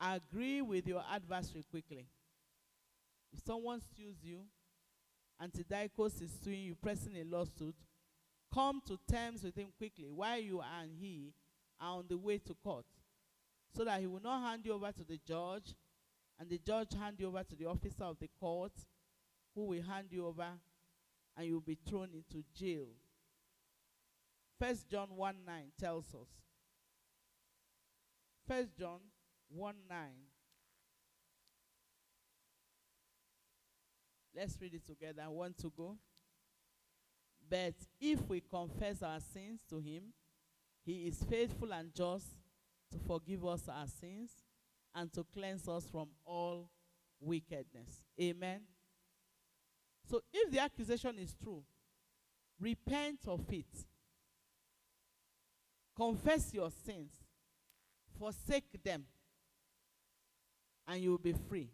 Agree with your adversary quickly. If someone sues you, Antidikos is suing you, pressing a lawsuit, come to terms with him quickly while you and he are on the way to court, so that he will not hand you over to the judge, and the judge hand you over to the officer of the court, who will hand you over, and you will be thrown into jail. First John 1 9 tells us. First John 1 9. Let's read it together. I want to go. But if we confess our sins to him, he is faithful and just to forgive us our sins and to cleanse us from all wickedness. Amen. So if the accusation is true, repent of it. Confess your sins, forsake them, and you will be free.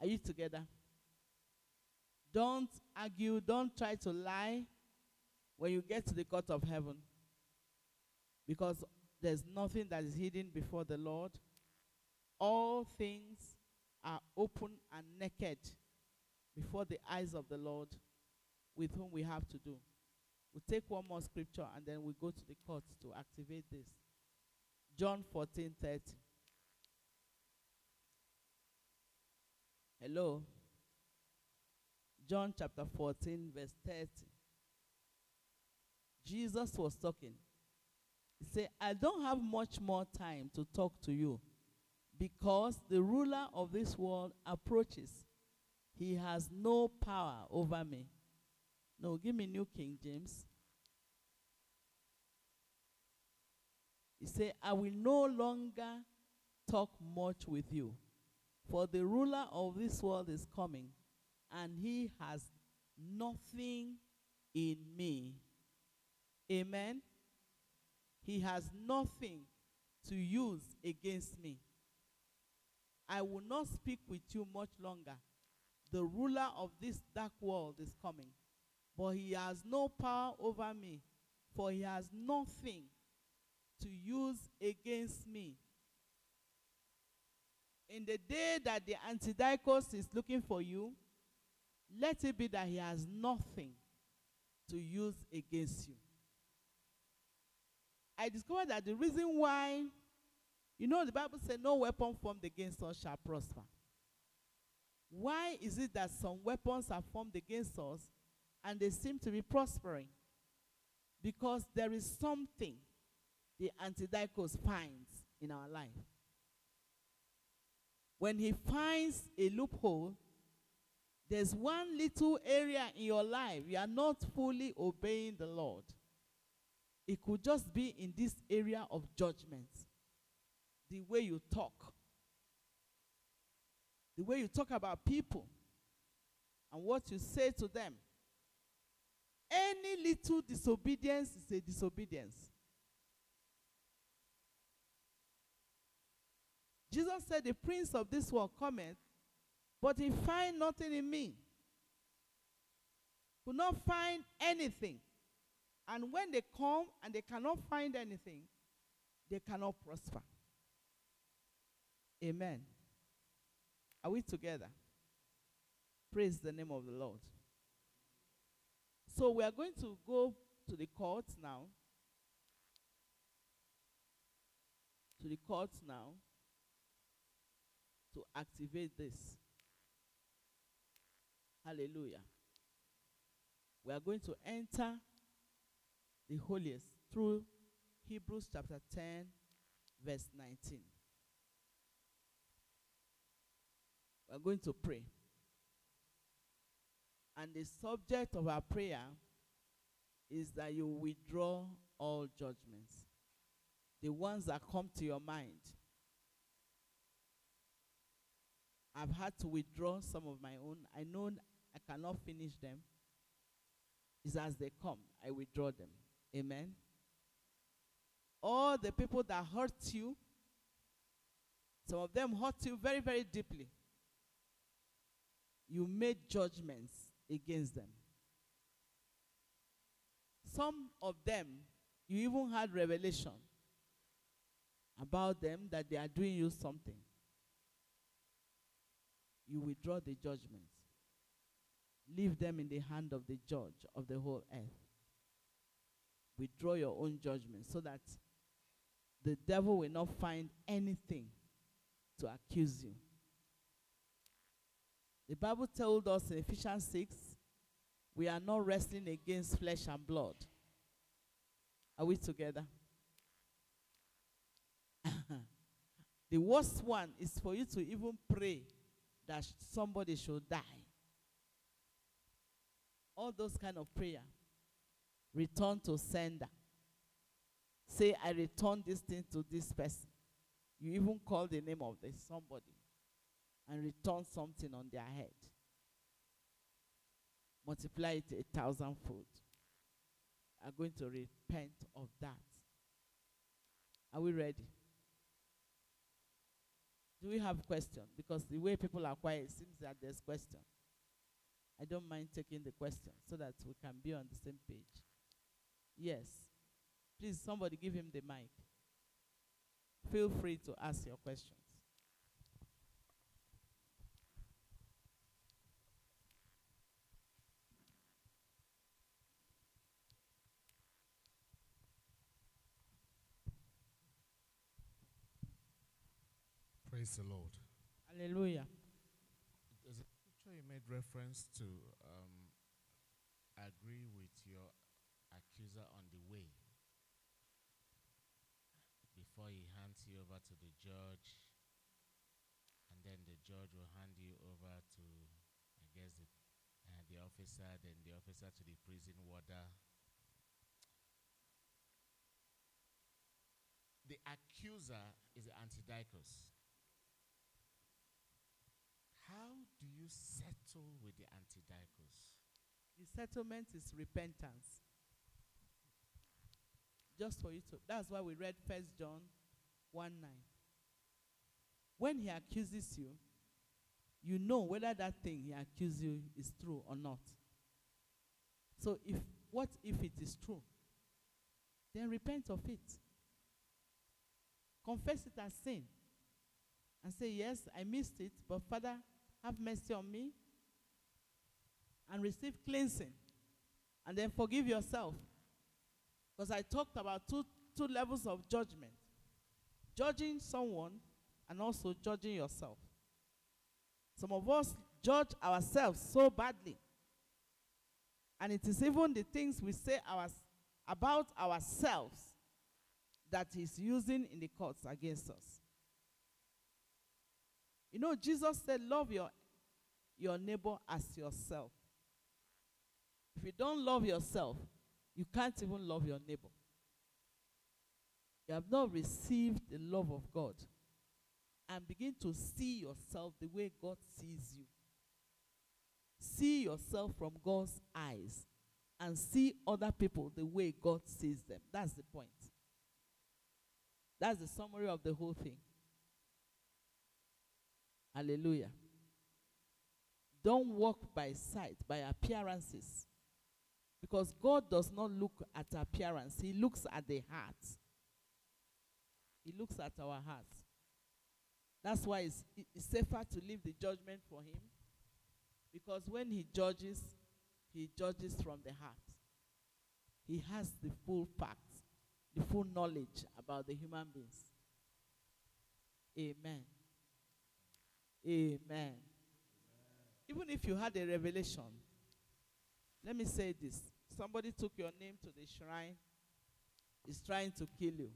Are you together? Don't argue, don't try to lie when you get to the court of heaven. Because there's nothing that is hidden before the Lord. All things are open and naked before the eyes of the Lord with whom we have to do. We'll take one more scripture and then we go to the court to activate this. John 14 30. Hello? John chapter 14, verse 30. Jesus was talking. He said, I don't have much more time to talk to you because the ruler of this world approaches. He has no power over me. No, give me New King James. He said, I will no longer talk much with you, for the ruler of this world is coming, and he has nothing in me. Amen. He has nothing to use against me. I will not speak with you much longer. The ruler of this dark world is coming, but he has no power over me, for he has nothing to use against me. In the day that the Antidikos is looking for you, let it be that he has nothing to use against you. I discovered that the reason why, you know, the Bible said, No weapon formed against us shall prosper. Why is it that some weapons are formed against us and they seem to be prospering? Because there is something the Antidikos finds in our life. When he finds a loophole, there's one little area in your life you are not fully obeying the Lord. It could just be in this area of judgment. The way you talk, the way you talk about people, and what you say to them. Any little disobedience is a disobedience. Jesus said, The prince of this world cometh, but he find nothing in me. Could not find anything. And when they come and they cannot find anything, they cannot prosper. Amen. Are we together? Praise the name of the Lord. So we are going to go to the courts now. To the courts now to activate this. Hallelujah. We are going to enter the holiest through Hebrews chapter 10, verse 19. We are going to pray. And the subject of our prayer is that you withdraw all judgments, the ones that come to your mind I've had to withdraw some of my own. I know cannot finish them. It's as they come, I withdraw them. Amen. All the people that hurt you, some of them hurt you very, very deeply. You made judgments against them. Some of them, you even had revelation about them that they are doing you something you withdraw the judgment. Leave them in the hand of the judge of the whole earth. Withdraw your own judgment so that the devil will not find anything to accuse you. The Bible told us in Ephesians 6 we are not wrestling against flesh and blood. Are we together? the worst one is for you to even pray that somebody should die All those kind of prayer. Return to sender. Say, I return this thing to this person. You even call the name of this somebody and return something on their head. Multiply it a thousandfold. Are going to repent of that. Are we ready? Do we have questions? Because the way people are quiet, it seems that there's question. I don't mind taking the question so that we can be on the same page. Yes. Please, somebody give him the mic. Feel free to ask your questions. Praise the Lord. Hallelujah. You made reference to. Um, agree with your accuser on the way before he hands you over to the judge, and then the judge will hand you over to, I guess, the, uh, the officer, then the officer to the prison warder. The accuser is the antidikos. How do you settle with the antidikos? The settlement is repentance. Just for you to that's why we read first John 1 9. When he accuses you, you know whether that thing he accuses you is true or not. So if what if it is true? Then repent of it. Confess it as sin. And say, Yes, I missed it, but Father, have mercy on me. And receive cleansing. And then forgive yourself. Because I talked about two, two levels of judgment judging someone and also judging yourself. Some of us judge ourselves so badly. And it is even the things we say our, about ourselves that is using in the courts against us. You know, Jesus said, Love your, your neighbor as yourself. If you don't love yourself, you can't even love your neighbor. You have not received the love of God. And begin to see yourself the way God sees you. See yourself from God's eyes and see other people the way God sees them. That's the point. That's the summary of the whole thing. Hallelujah. Don't walk by sight, by appearances. Because God does not look at appearance, He looks at the heart. He looks at our hearts. That's why it's, it's safer to leave the judgment for Him. Because when He judges, He judges from the heart. He has the full facts, the full knowledge about the human beings. Amen. Amen. Even if you had a revelation, let me say this somebody took your name to the shrine, is trying to kill you.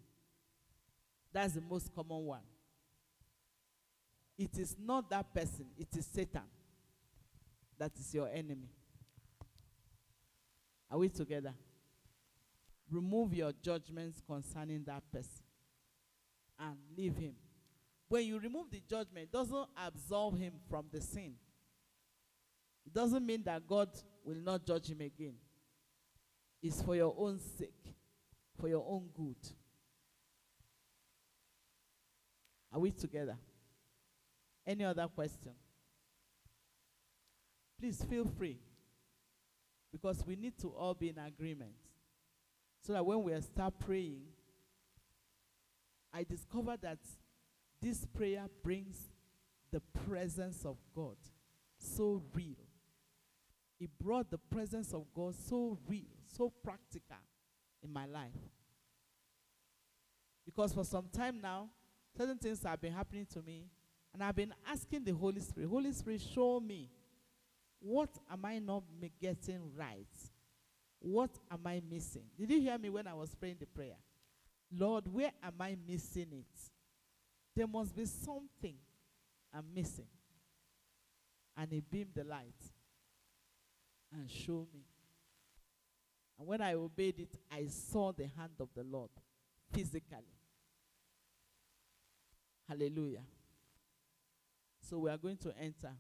That's the most common one. It is not that person, it is Satan that is your enemy. Are we together? Remove your judgments concerning that person and leave him. When you remove the judgment, doesn't absolve him from the sin. It doesn't mean that God will not judge him again. It's for your own sake, for your own good. Are we together? Any other question? Please feel free. Because we need to all be in agreement. So that when we start praying, I discover that this prayer brings the presence of God so real. It brought the presence of God so real, so practical in my life. Because for some time now, certain things have been happening to me, and I've been asking the Holy Spirit, Holy Spirit, show me what am I not getting right? What am I missing? Did you hear me when I was praying the prayer? Lord, where am I missing it? There must be something I'm missing. And he beamed the light. and show me. And when I obeyed it, I saw the hand of the Lord physically. Hallelujah. So we are going to enter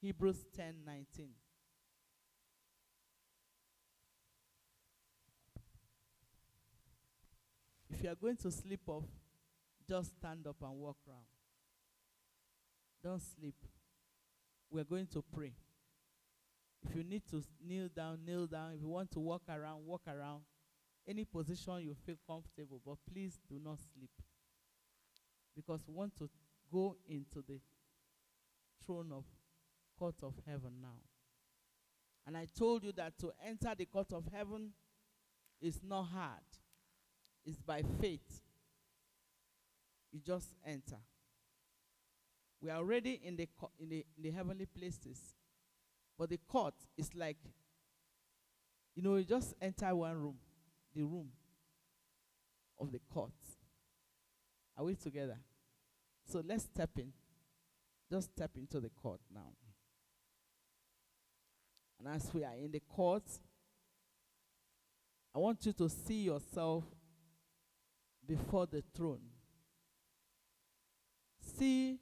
Hebrews 10 19. If you are going to sleep off, just stand up and walk around. Don't sleep. We're going to pray. If you need to kneel down, kneel down. If you want to walk around, walk around. Any position you feel comfortable, but please do not sleep. Because we want to go into the throne of court of heaven now. And I told you that to enter the court of heaven is not hard. It's by faith. You just enter. We are already in the, in the in the heavenly places. But the court is like, you know, you just enter one room, the room of the court. Are we together? So let's step in. Just step into the court now. And as we are in the court, I want you to see yourself before the throne. See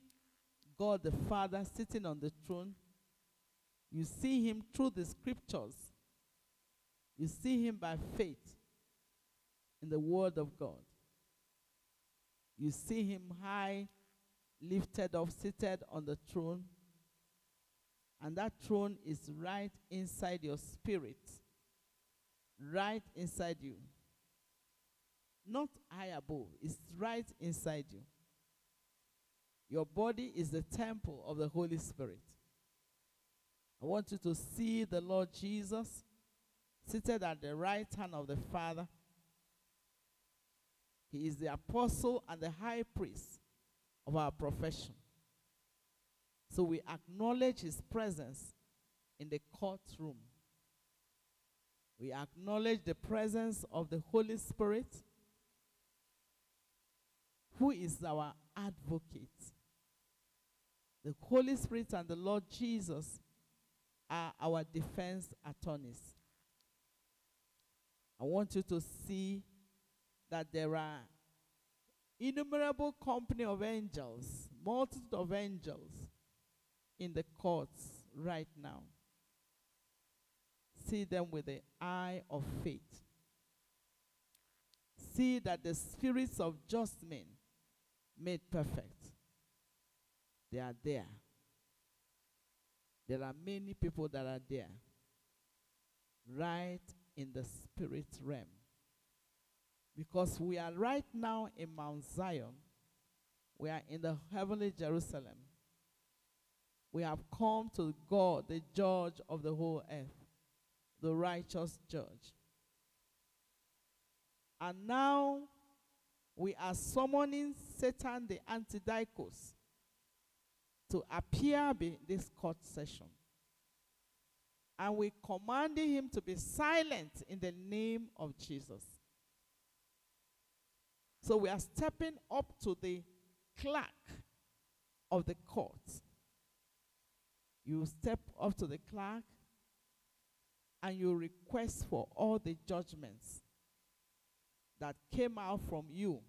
God the Father sitting on the throne. You see him through the scriptures. You see him by faith in the word of God. You see him high, lifted up, seated on the throne. And that throne is right inside your spirit, right inside you. Not high above, it's right inside you. Your body is the temple of the Holy Spirit. I want you to see the Lord Jesus seated at the right hand of the Father. He is the apostle and the high priest of our profession. So we acknowledge his presence in the courtroom. We acknowledge the presence of the Holy Spirit, who is our advocate. The Holy Spirit and the Lord Jesus are our defense attorneys. I want you to see that there are innumerable company of angels, multitude of angels in the courts right now. See them with the eye of faith. See that the spirits of just men made perfect, they are there. There are many people that are there, right in the spirit realm. Because we are right now in Mount Zion, we are in the heavenly Jerusalem. We have come to God, the judge of the whole earth, the righteous judge. And now we are summoning Satan, the Antidikos, to appear in this court session. And we commanded him to be silent in the name of Jesus. So we are stepping up to the clerk of the court. You step up to the clerk and you request for all the judgments that came out from you.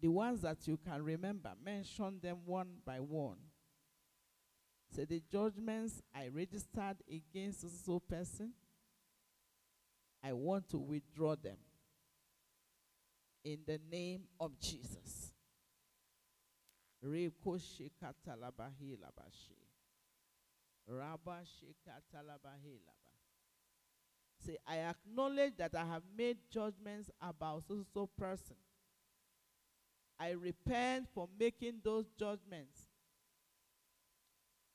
The ones that you can remember, mention them one by one. Say the judgments I registered against this so person, I want to withdraw them in the name of Jesus. Reko shekatalabahi labashi. Laba. Say, I acknowledge that I have made judgments about so so person. I repent for making those judgments.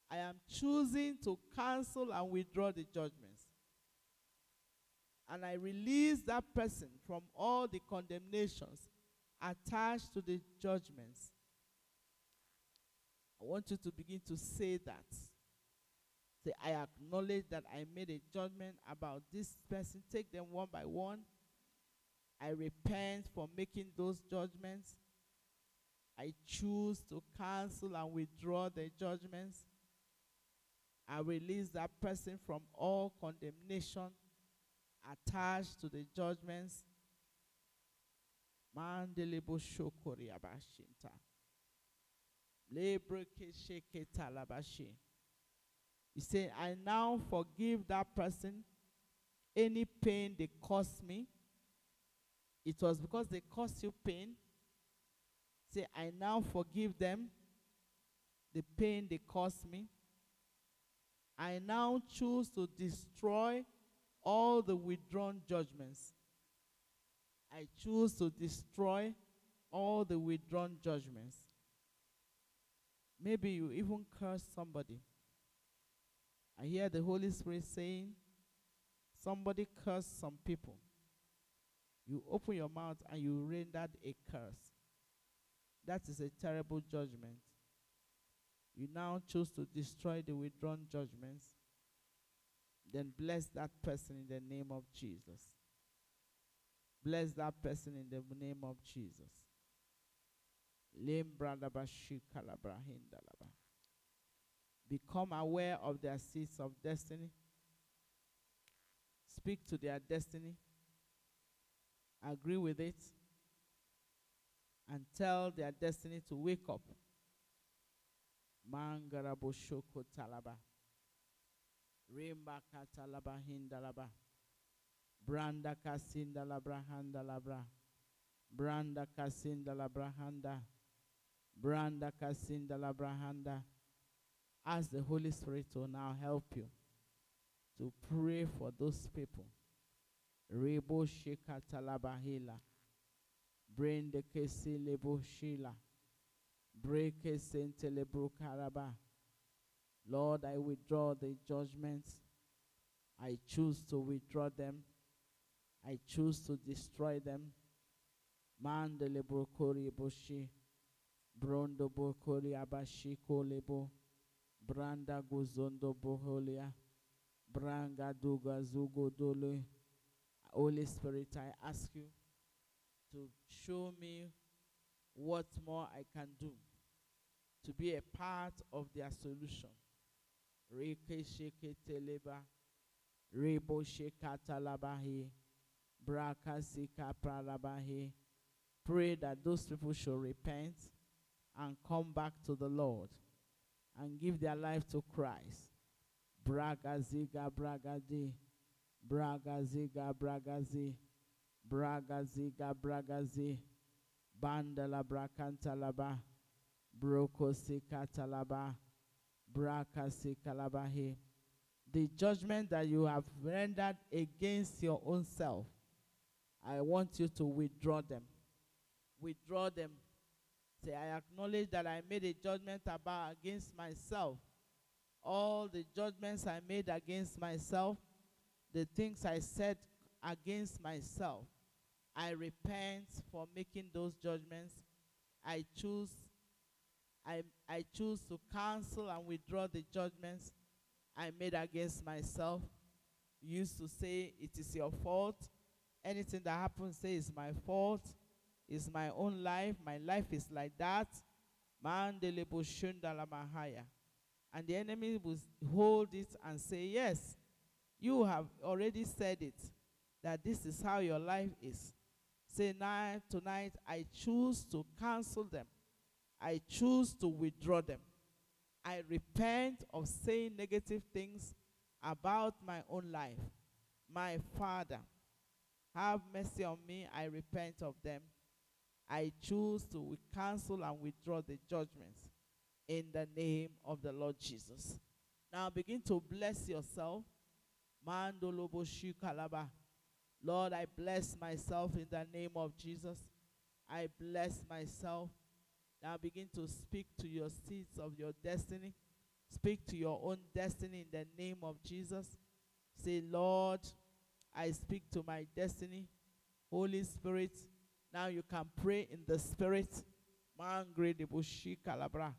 I am choosing to cancel and withdraw the judgments. And I release that person from all the condemnations attached to the judgments. I want you to begin to say that. Say, I acknowledge that I made a judgment about this person. Take them one by one. I repent for making those judgments. I choose to cancel and withdraw the judgments. I release that person from all condemnation attached to the judgments. Mandelebo shokori abashinta. Lebreke. He said, I now forgive that person any pain they caused me. It was because they caused you pain. Say, I now forgive them the pain they caused me. I now choose to destroy all the withdrawn judgments. I choose to destroy all the withdrawn judgments. Maybe you even curse somebody. I hear the Holy Spirit saying, somebody cursed some people. You open your mouth and you rendered a curse. That is a terrible judgment. You now choose to destroy the withdrawn judgments. Then bless that person in the name of Jesus. Bless that person in the name of Jesus. Become aware of their seats of destiny. Speak to their destiny. Agree with it. And tell their destiny to wake up. Mangarabo shoko talaba. Rimba katalaba hindalaba. Branda kasinda labra handa labra. Branda kasinda labra handa. Branda kasinda labra handa. Ask the Holy Spirit to now help you to pray for those people. Rebo sheka talabahila. Brain the kesi lebo shila. Break lebro karaba. Lord, I withdraw the judgments. I choose to withdraw them. I choose to destroy them. Mandele brokori boshi. Brondo bokori abashi kolebo. Branda gozondo boholia. Branga duga zugo dole. Holy Spirit, I ask you to show me what more I can do to be a part of their solution. Reke sheke teleba. Rebo shekata labahi. Braka sika pralabahi. Pray that those people should repent and come back to the Lord and give their life to Christ. Braga ziga braga di. Braga ziga braga zi. Braga ziga braga zi. Bandala brakantalaba. Broko sikatalaba. Braka sikalabahi. The judgment that you have rendered against your own self, I want you to withdraw them. Withdraw them. Say, I acknowledge that I made a judgment about against myself. All the judgments I made against myself, the things I said against myself, I repent for making those judgments. I choose I, I choose to cancel and withdraw the judgments I made against myself. Used to say it is your fault. Anything that happens, say it's my fault. It's my own life. My life is like that. And the enemy will hold it and say, Yes, you have already said it, that this is how your life is. Say, now, tonight, I choose to cancel them. I choose to withdraw them. I repent of saying negative things about my own life. My Father, have mercy on me. I repent of them. I choose to cancel and withdraw the judgments in the name of the Lord Jesus. Now begin to bless yourself. kalaba. Lord, I bless myself in the name of Jesus. I bless myself. Now begin to speak to your seeds of your destiny. Speak to your own destiny in the name of Jesus. Say, Lord, I speak to my destiny. Holy Spirit, now you can pray in the Spirit. Mangre de bushi calabra.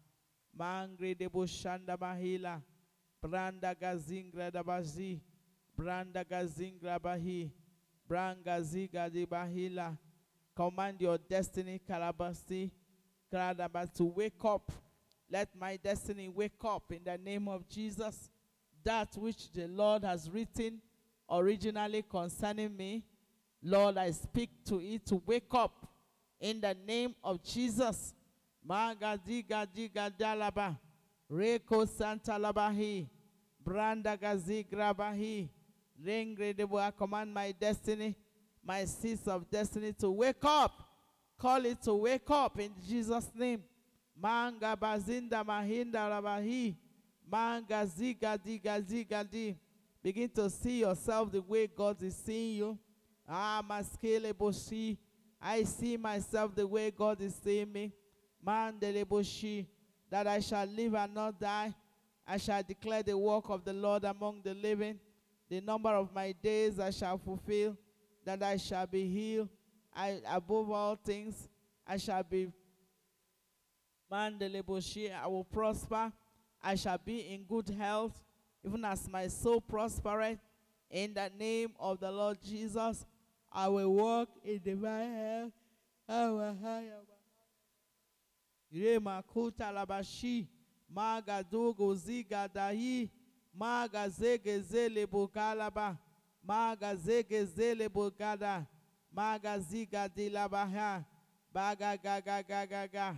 Mangre de bushanda bahila. Branda gazingra. Branda gazingra bahi. Branga ziga de bahila. Command your destiny, Kalabasti. Kalabas to wake up. Let my destiny wake up in the name of Jesus. that which the Lord has written originally concerning me. Lord, I speak to it to wake up in the name of Jesus. Magadiga diga dalaba. Reko Santa Labahi. Branda Gazi Grabahi. Rengredebo, I command my destiny, my seeds of destiny to wake up. Call it to wake up in Jesus' name. Manga bazinda mahinda rabahi. Manga ziga diga ziga di. Begin to see yourself the way God is seeing you. Ah, maskele boshi. I see myself the way God is seeing me. Mandele. That I shall live and not die. I shall declare the work of the Lord among the living. The number of my days I shall fulfill. That I shall be healed. I, above all things, I shall be Mandele boshi. I will prosper. I shall be in good health, even as my soul prospereth. In the name of the Lord Jesus, I will walk in divine health. I will hire Rema kuta labashi, maga dogo magazegezele bukalaba magazegezele bukada magazigadilabaya bagagagagagaga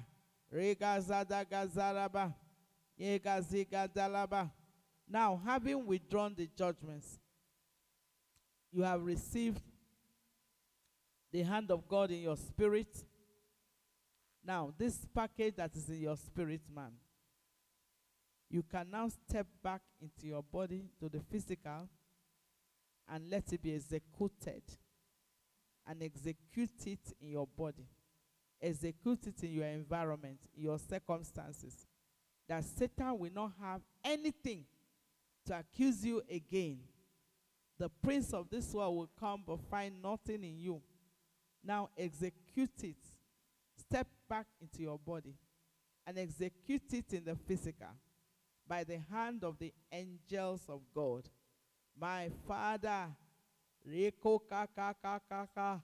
rigazadagazaraba yegazigadalaba now having withdrawn the judgments you have received the hand of God in your spirit. Now this package that is in your spirit man you can now step back into your body to the physical and let it be executed and execute it in your body. Execute it in your environment, in your circumstances. That Satan will not have anything to accuse you again. The prince of this world will come but find nothing in you. Now execute it. Step back into your body and execute it in the physical by the hand of the angels of God. My father, Reko kaka kaka kaka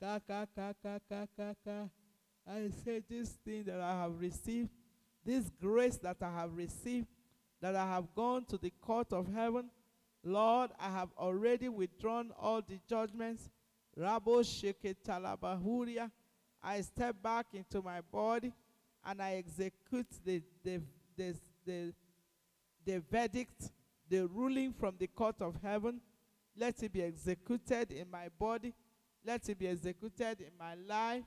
kaka kaka kaka kaka. I say this thing that I have received, this grace that I have received, that I have gone to the court of heaven. Lord, I have already withdrawn all the judgments. Rabo sheke talabahuria. I step back into my body and I execute the, the, the, the, the verdict, the ruling from the court of heaven. Let it be executed in my body. Let it be executed in my life,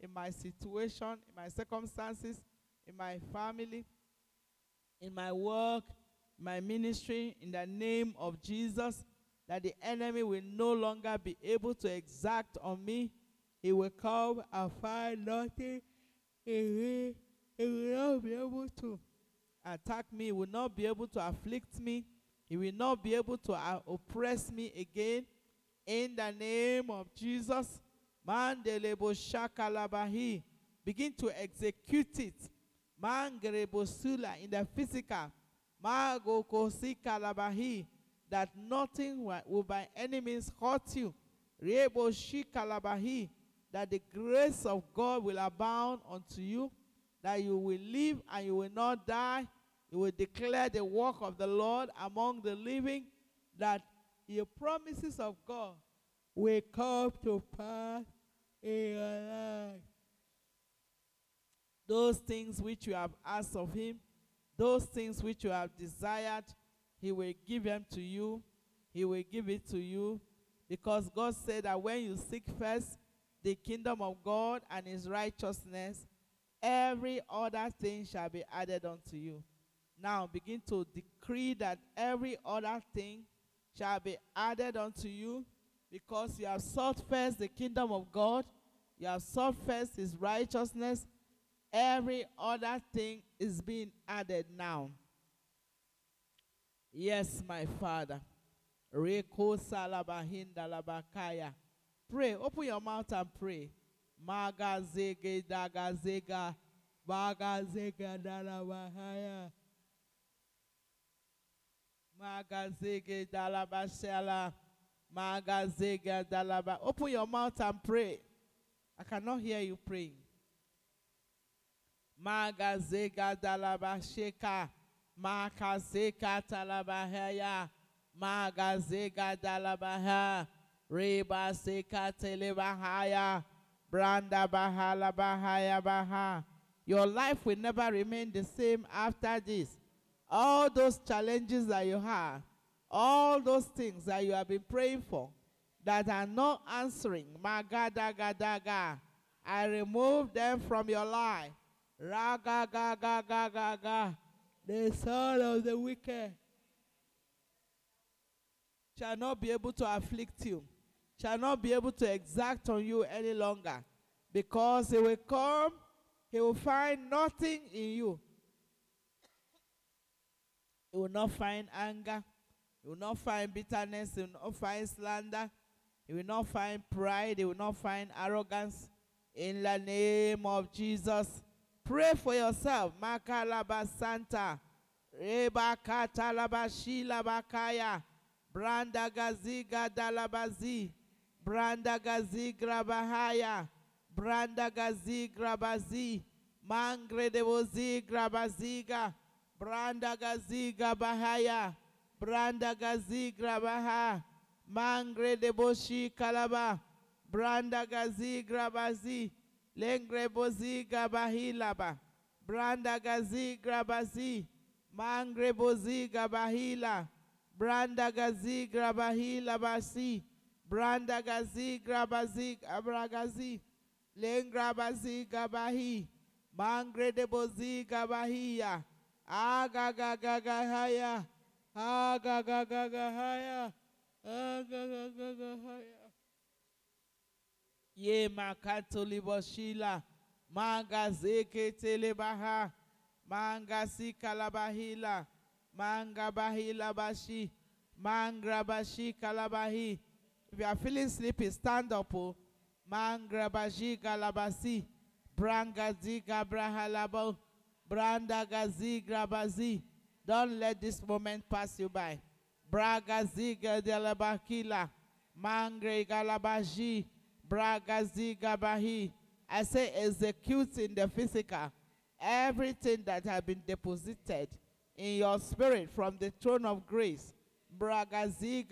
in my situation, in my circumstances, in my family, in my work, my ministry, in the name of Jesus, that the enemy will no longer be able to exact on me. He will come and find nothing. He will, he will not be able to attack me. He will not be able to afflict me. He will not be able to uh, oppress me again. In the name of Jesus, Mandelebo Shakalabahi. Begin to execute it. Mangerebo Sula in the physical. Mago Kosi Kalabahi. That nothing will by any means hurt you. Rebo Shikalabahi. That the grace of God will abound unto you. That you will live and you will not die. You will declare the work of the Lord among the living. That the promises of God will come to pass in your life. Those things which you have asked of Him, those things which you have desired, He will give them to you. He will give it to you. Because God said that when you seek first the kingdom of God and His righteousness, every other thing shall be added unto you. Now begin to decree that every other thing shall be added unto you because you have sought first the kingdom of God, you have sought first his righteousness, every other thing is being added now. Yes, my Father. Reko labakaya. Pray. Open your mouth and pray. Magazege dagazega. Magazega dalabahaya. Magazege dalabashala. Magazega dalaba. Open your mouth and pray. I cannot hear you praying. Magazega dalabasheka. Makazeka talabahaya. Magazega dalabaha. Reba seka telebahaya. Branda bahala bahaya baha. Your life will never remain the same after this. All those challenges that you have, all those things that you have been praying for that are not answering, magadagadaga, I remove them from your life. Raga ga ga ga ga ga. The soul of the wicked shall not be able to afflict you, shall not be able to exact on you any longer, because he will come, he will find nothing in you. He will not find anger, he will not find bitterness, he will not find slander, he will not find pride, he will not find arrogance. In the name of Jesus, pray for yourself. Makalaba Santa. Reba katalaba brandagazi grabahaya. Brandagazi grabazi. Mangredevozi grabaziga. Brandagazi gabahaya brandagazi grabaha. Mangredeboshi kalaba. Brandagazi grabazi. Lengrebozi gabahilaba brandagazi grabazi. Mangrebozi gabahila brandagazi grabahila basi Branda gazi grabazi abragazi. Lengrabazi gabahi. Mangre de bozi gabahia. Agagagagahaya. Agagagagahaya. Agagagagahaya. Ye makatoli boshila. Manga zeke telebaha. Manga si kalabahila. Manga bahila bashi. Mangra bashi kalabahi. If you are feeling sleepy, stand up. Oh. Mangra bashi kalabasi. Branga ziga brahalabo. Oh. Branda gazi grabazi. Don't let this moment pass you by. Braga ziga delabakila. Mangre galabaji. Braga ziga bahi. I say execute in the physical everything that has been deposited in your spirit from the throne of grace. Bragazi.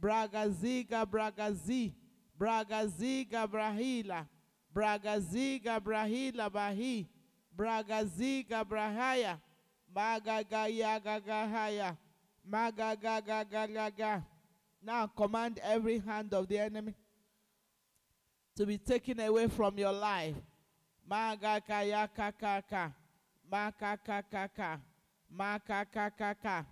Bragaziga bragazi. Bragaziga brahila. Bragaziga brahila bahi. Bragaziga brahaya. Magagayagagahaya. Magagagagagaga. Now command every hand of the enemy to be taken away from your life. Magakayakakaka. Makakakaka. Makakakaka.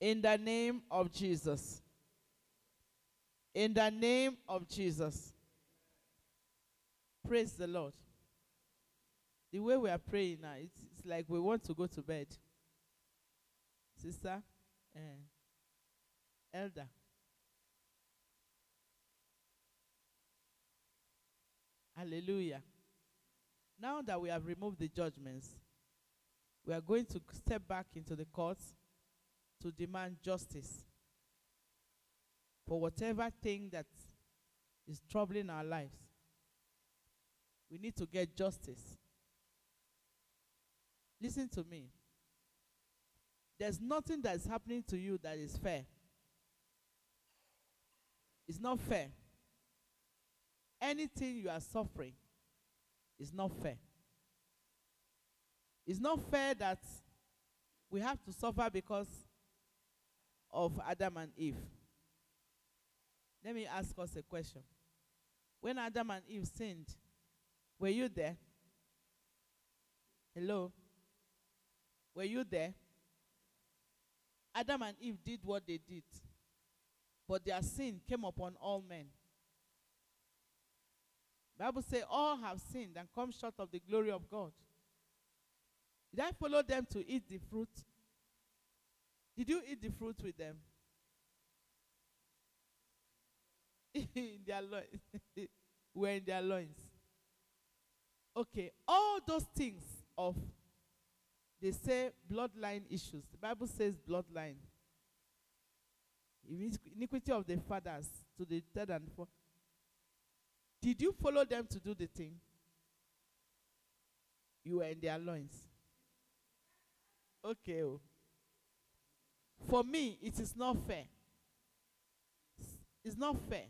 In the name of Jesus. In the name of Jesus. Praise the Lord. The way we are praying now, it's, it's like we want to go to bed. Sister, eh, elder. Hallelujah. Now that we have removed the judgments, we are going to step back into the courts to demand justice for whatever thing that is troubling our lives. We need to get justice. Listen to me. There's nothing that is happening to you that is fair. It's not fair. Anything you are suffering is not fair. It's not fair that we have to suffer because of Adam and Eve. Let me ask us a question. When Adam and Eve sinned, were you there? Hello? Were you there? Adam and Eve did what they did, but their sin came upon all men. Bible says all have sinned and come short of the glory of God. Did I follow them to eat the fruit? Did you eat the fruit with them? in their loins. We're in their loins. Okay, all those things of they say bloodline issues. The Bible says bloodline. Iniquity of the fathers to the third and fourth. Did you follow them to do the thing? You were in their loins. Okay. Oh. For me, it is not fair. It's not fair.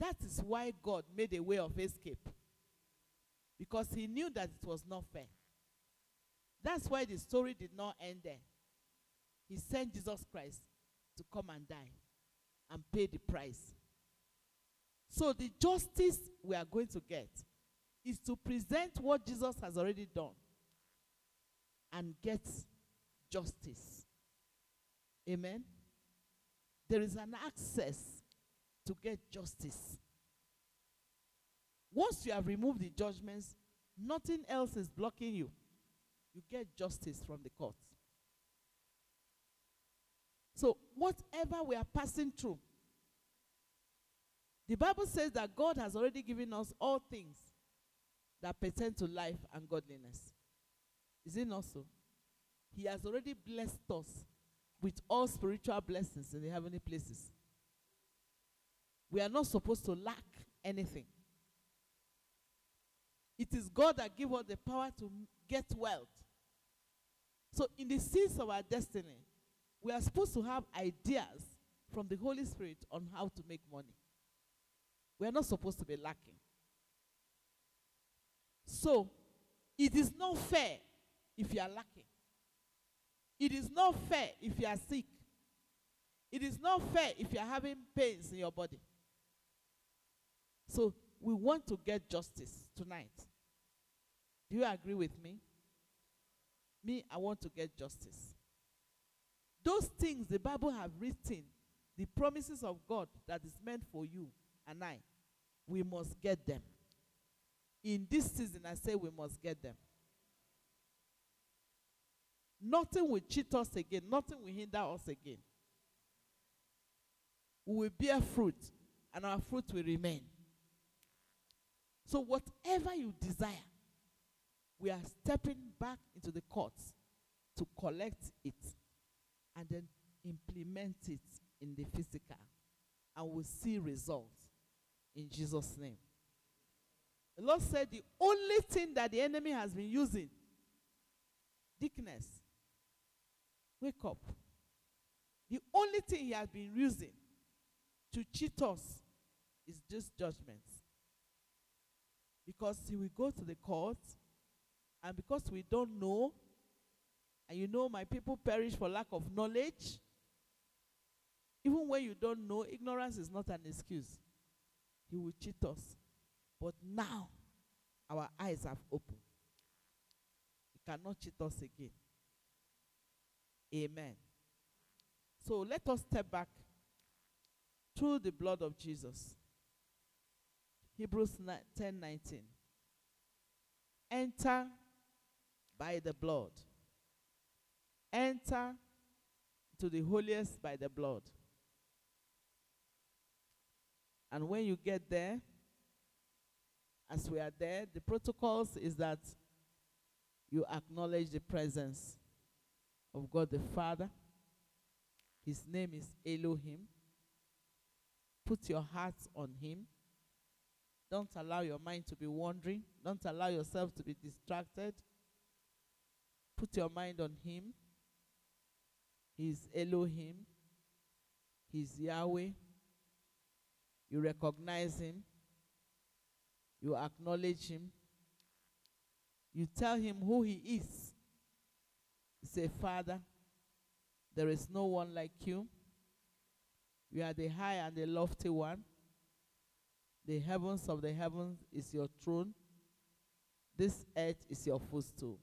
That is why God made a way of escape. Because he knew that it was not fair. That's why the story did not end there. He sent Jesus Christ to come and die and pay the price. So the justice we are going to get is to present what Jesus has already done and get justice. Amen. There is an access to get justice. Once you have removed the judgments, nothing else is blocking you. You get justice from the court. So, whatever we are passing through, the Bible says that God has already given us all things that pertain to life and godliness. Is it not so? He has already blessed us with all spiritual blessings in the heavenly places. We are not supposed to lack anything. It is God that gives us the power to get wealth. So, in the seeds of our destiny, we are supposed to have ideas from the Holy Spirit on how to make money. We are not supposed to be lacking. So, it is not fair if you are lacking. It is not fair if you are sick. It is not fair if you are having pains in your body. So, we want to get justice tonight. Do you agree with me? Me, I want to get justice. Those things the Bible have written, the promises of God that is meant for you and I, we must get them. In this season, I say we must get them. Nothing will cheat us again, nothing will hinder us again. We will bear fruit, and our fruit will remain. So, whatever you desire, we are stepping back into the courts to collect it and then implement it in the physical. And we'll see results in Jesus' name. The Lord said the only thing that the enemy has been using, dickness, wake up. The only thing he has been using to cheat us is just judgments. Because he will go to the court, and because we don't know, and you know, my people perish for lack of knowledge. Even when you don't know, ignorance is not an excuse. He will cheat us. But now, our eyes have opened. He cannot cheat us again. Amen. So let us step back through the blood of Jesus. Hebrews 10 19. Enter by the blood. Enter to the holiest by the blood. And when you get there, as we are there, the protocols is that you acknowledge the presence of God the Father. His name is Elohim. Put your heart on Him. Don't allow your mind to be wandering. Don't allow yourself to be distracted. Put your mind on Him. He's Elohim. He's Yahweh. You recognize Him. You acknowledge Him. You tell Him who He is. Say, Father, there is no one like you. You are the high and the lofty one. The heavens of the heavens is your throne. This earth is your footstool.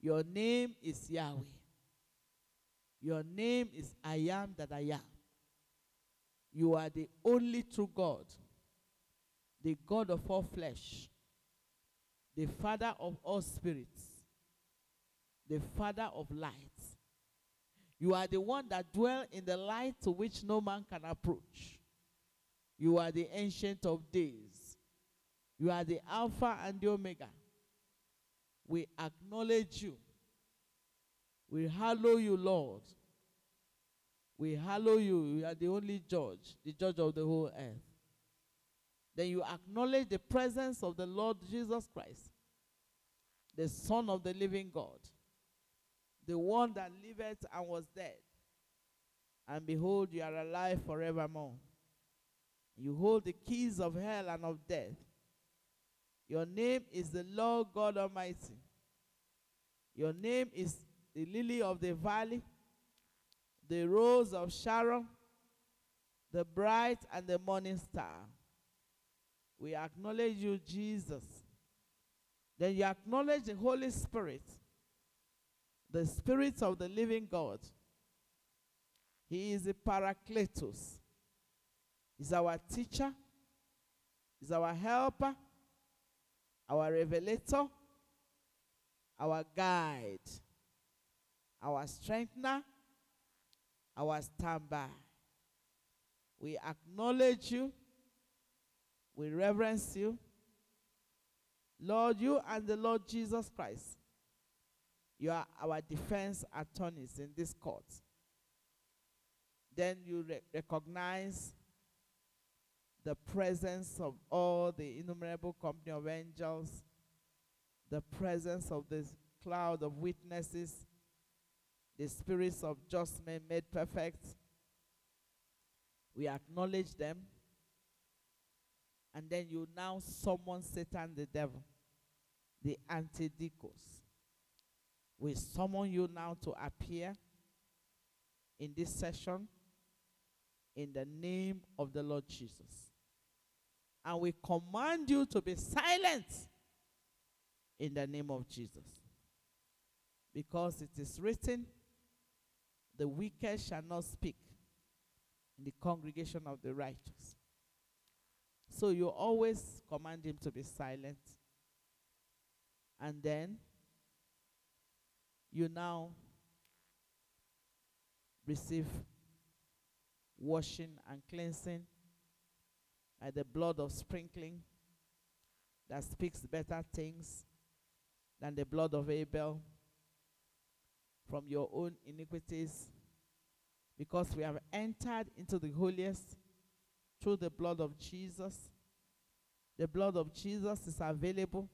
Your name is Yahweh. Your name is I am that I am. You are the only true God, the God of all flesh, the Father of all spirits, the Father of light. You are the one that dwell in the light to which no man can approach. You are the ancient of days. You are the Alpha and the Omega. We acknowledge you. We hallow you, Lord. We hallow you. You are the only judge, the judge of the whole earth. Then you acknowledge the presence of the Lord Jesus Christ the Son of the living God, the one that liveth and was dead. And behold, you are alive forevermore. You hold the keys of hell and of death. Your name is the Lord God Almighty. Your name is the lily of the valley, the rose of Sharon, the bright and the morning star. We acknowledge you, Jesus. Then you acknowledge the Holy Spirit, the Spirit of the living God. He is a Paracletus. He's our teacher. He's our helper, our revelator, our guide, our strengthener, our standby. We acknowledge you. We reverence you. Lord, you and the Lord Jesus Christ, you are our defense attorneys in this court. Then you re- recognize the presence of all the innumerable company of angels, the presence of this cloud of witnesses, the spirits of just men made perfect. We acknowledge them. And then you now summon Satan the devil, the antidikos. We summon you now to appear in this session in the name of the Lord Jesus. And we command you to be silent in the name of Jesus. Because it is written, the wicked shall not speak in the congregation of the righteous. So you always command him to be silent. And then you now receive washing and cleansing by the blood of sprinkling that speaks better things than the blood of Abel from your own iniquities because we have entered into the holiest through the blood of Jesus. The blood of Jesus is available,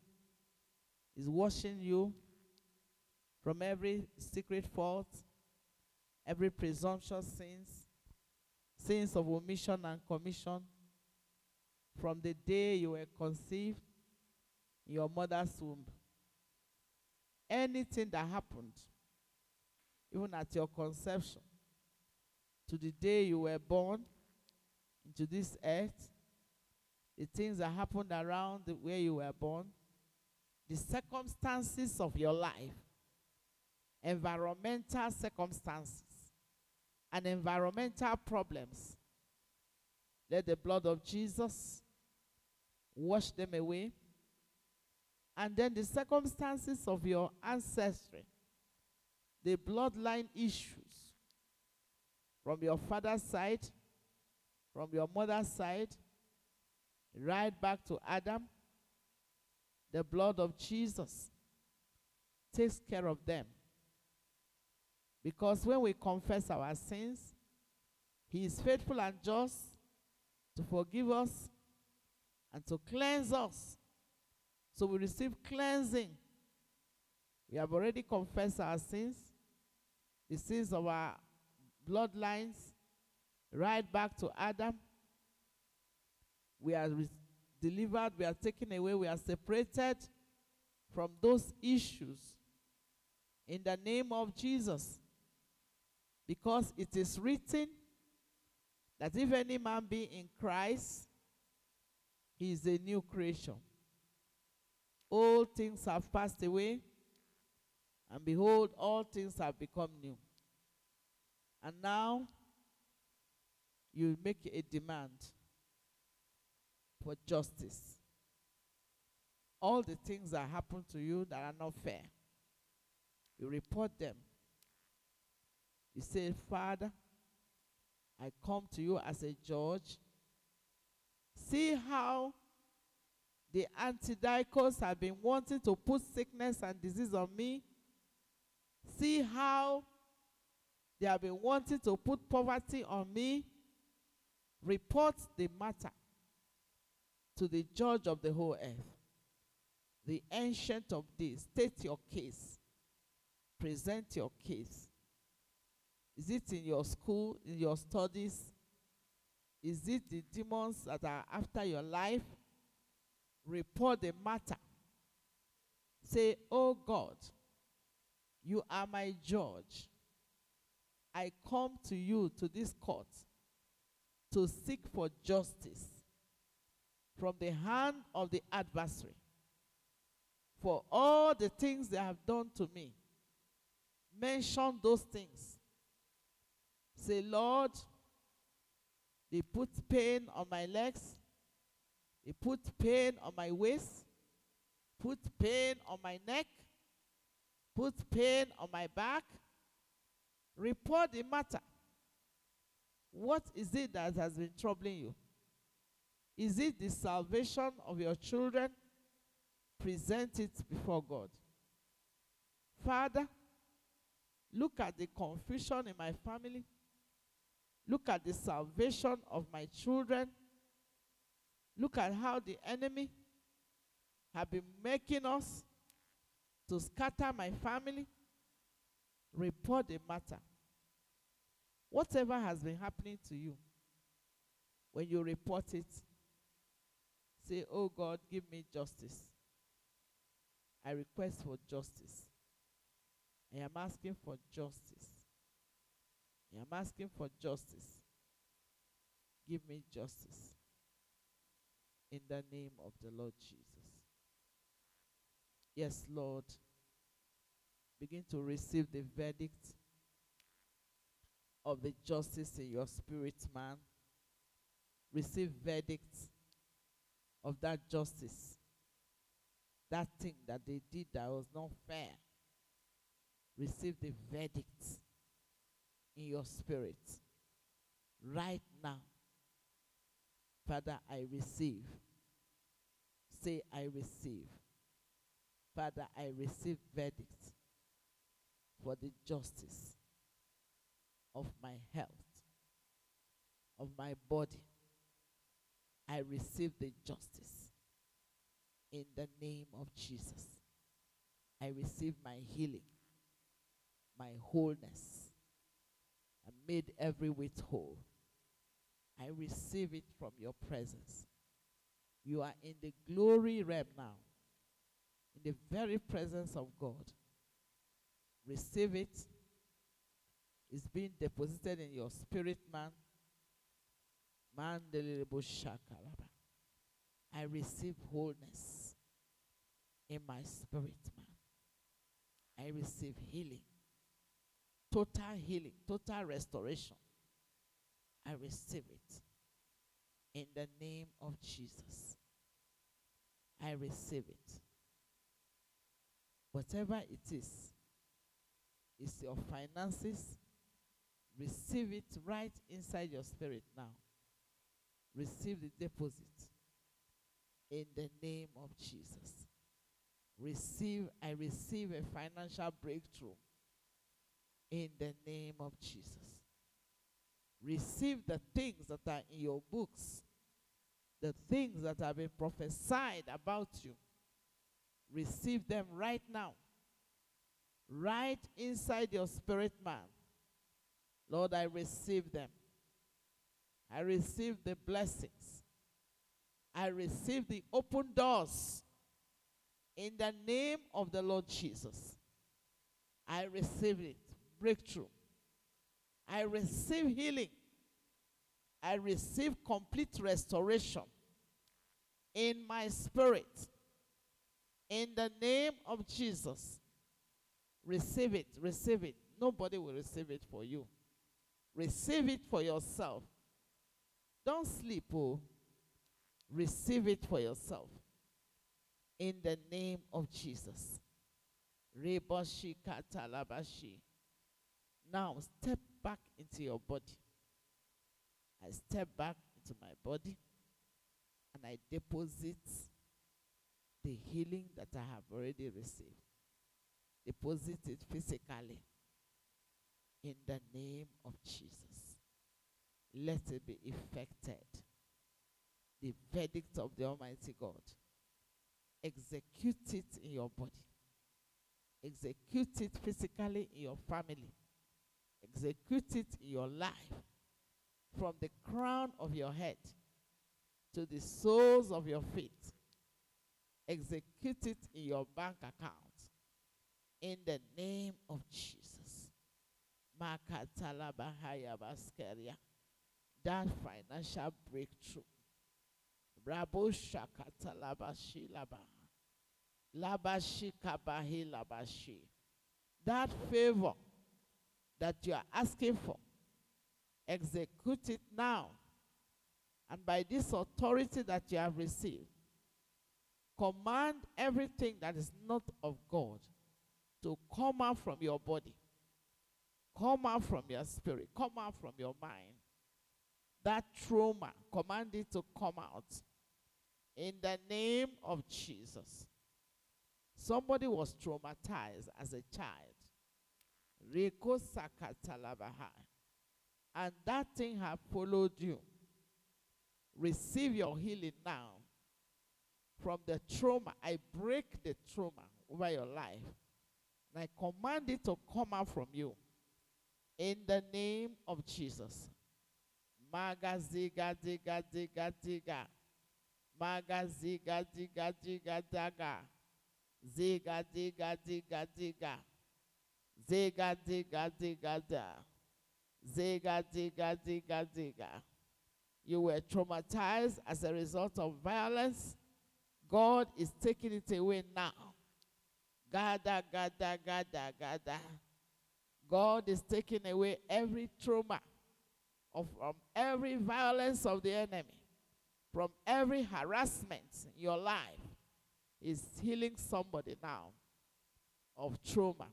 is washing you from every secret fault, every presumptuous sins, sins of omission and commission, from the day you were conceived in your mother's womb. Anything that happened, even at your conception, to the day you were born into this earth, the things that happened around where you were born, the circumstances of your life, environmental circumstances, and environmental problems. Let the blood of Jesus wash them away. And then the circumstances of your ancestry, the bloodline issues from your father's side, from your mother's side, right back to Adam, the blood of Jesus takes care of them. Because when we confess our sins, He is faithful and just to forgive us and to cleanse us. So we receive cleansing. We have already confessed our sins, the sins of our bloodlines, right back to Adam. We are re- delivered, we are taken away, we are separated from those issues in the name of Jesus. Because it is written that if any man be in Christ, he is a new creation. All things have passed away, and behold, all things have become new. And now you make a demand for justice. All the things that happen to you that are not fair, you report them. You say, Father, I come to you as a judge. See how the antidikos have been wanting to put sickness and disease on me. See how they have been wanting to put poverty on me. Report the matter to the judge of the whole earth. the ancient of days. State your case. Present your case. Is it in your school, in your studies? Is it the demons that are after your life? Report the matter. Say, Oh God, you are my judge. I come to you to this court to seek for justice from the hand of the adversary for all the things they have done to me. Mention those things. Say, Lord, they put pain on my legs, they put pain on my waist, put pain on my neck, put pain on my back. Report the matter. What is it that has been troubling you? Is it the salvation of your children? Present it before God. Father, look at the confusion in my family. Look at the salvation of my children. Look at how the enemy have been making us to scatter my family. Report the matter. Whatever has been happening to you, when you report it, say, Oh God, give me justice. I request for justice. I am asking for justice. I am asking for justice. Give me justice. In the name of the Lord Jesus. Yes, Lord. Begin to receive the verdict of the justice in your spirit, man. Receive verdict of that justice. That thing that they did that was not fair. Receive the verdict in your spirit right now. Father, I receive. Say, I receive. Father, I receive verdict for the justice of my health, of my body. I receive the justice in the name of Jesus. I receive my healing, my wholeness. I made every weight whole. I receive it from your presence. You are in the glory realm now, in the very presence of God. Receive it. It's being deposited in your spirit. Man, I receive wholeness in my spirit, man. I receive healing, total healing, total restoration. I receive it in the name of Jesus. I receive it. Whatever it is, is your finances. Receive it right inside your spirit now. Receive the deposit in the name of Jesus. Receive, I receive a financial breakthrough in the name of Jesus. Receive the things that are in your books, the things that have been prophesied about you. Receive them right now, right inside your spirit man. Lord, I receive them. I receive the blessings. I receive the open doors in the name of the Lord Jesus. I receive it. Breakthrough. I receive healing. I receive complete restoration in my spirit. In the name of Jesus. Receive it. Receive it. Nobody will receive it for you. Receive it for yourself. Don't sleep, oh. Receive it for yourself. In the name of Jesus. Reboshi katalabashi. Now step back into your body. I step back into my body and I deposit the healing that I have already received. Deposit it physically in the name of Jesus. Let it be effected. The verdict of the Almighty God execute it in your body. Execute it physically in your family. Execute it in your life. From the crown of your head to the soles of your feet. Execute it in your bank account. In the name of Jesus. That financial breakthrough. Rabo shakatalabashilaba. Labashi kabahi labashi. That favor that you are asking for, execute it now. And by this authority that you have received, command everything that is not of God to come out from your body, come out from your spirit, come out from your mind. That trauma, command it to come out in the name of Jesus. Somebody was traumatized as a child. Reko sakatalabaha. And that thing have followed you. Receive your healing now. From the trauma, I break the trauma over your life. And I command it to come out from you. In the name of Jesus. Maga ziga diga diga diga. Maga ziga diga diga daga. Ziga diga diga diga. Ziga diga diga da. Ziga diga diga diga. You were traumatized as a result of violence. God is taking it away now. Gada, gada, gada, gada. God is taking away every trauma of from every violence of the enemy, from every harassment in your life. Is healing somebody now of trauma.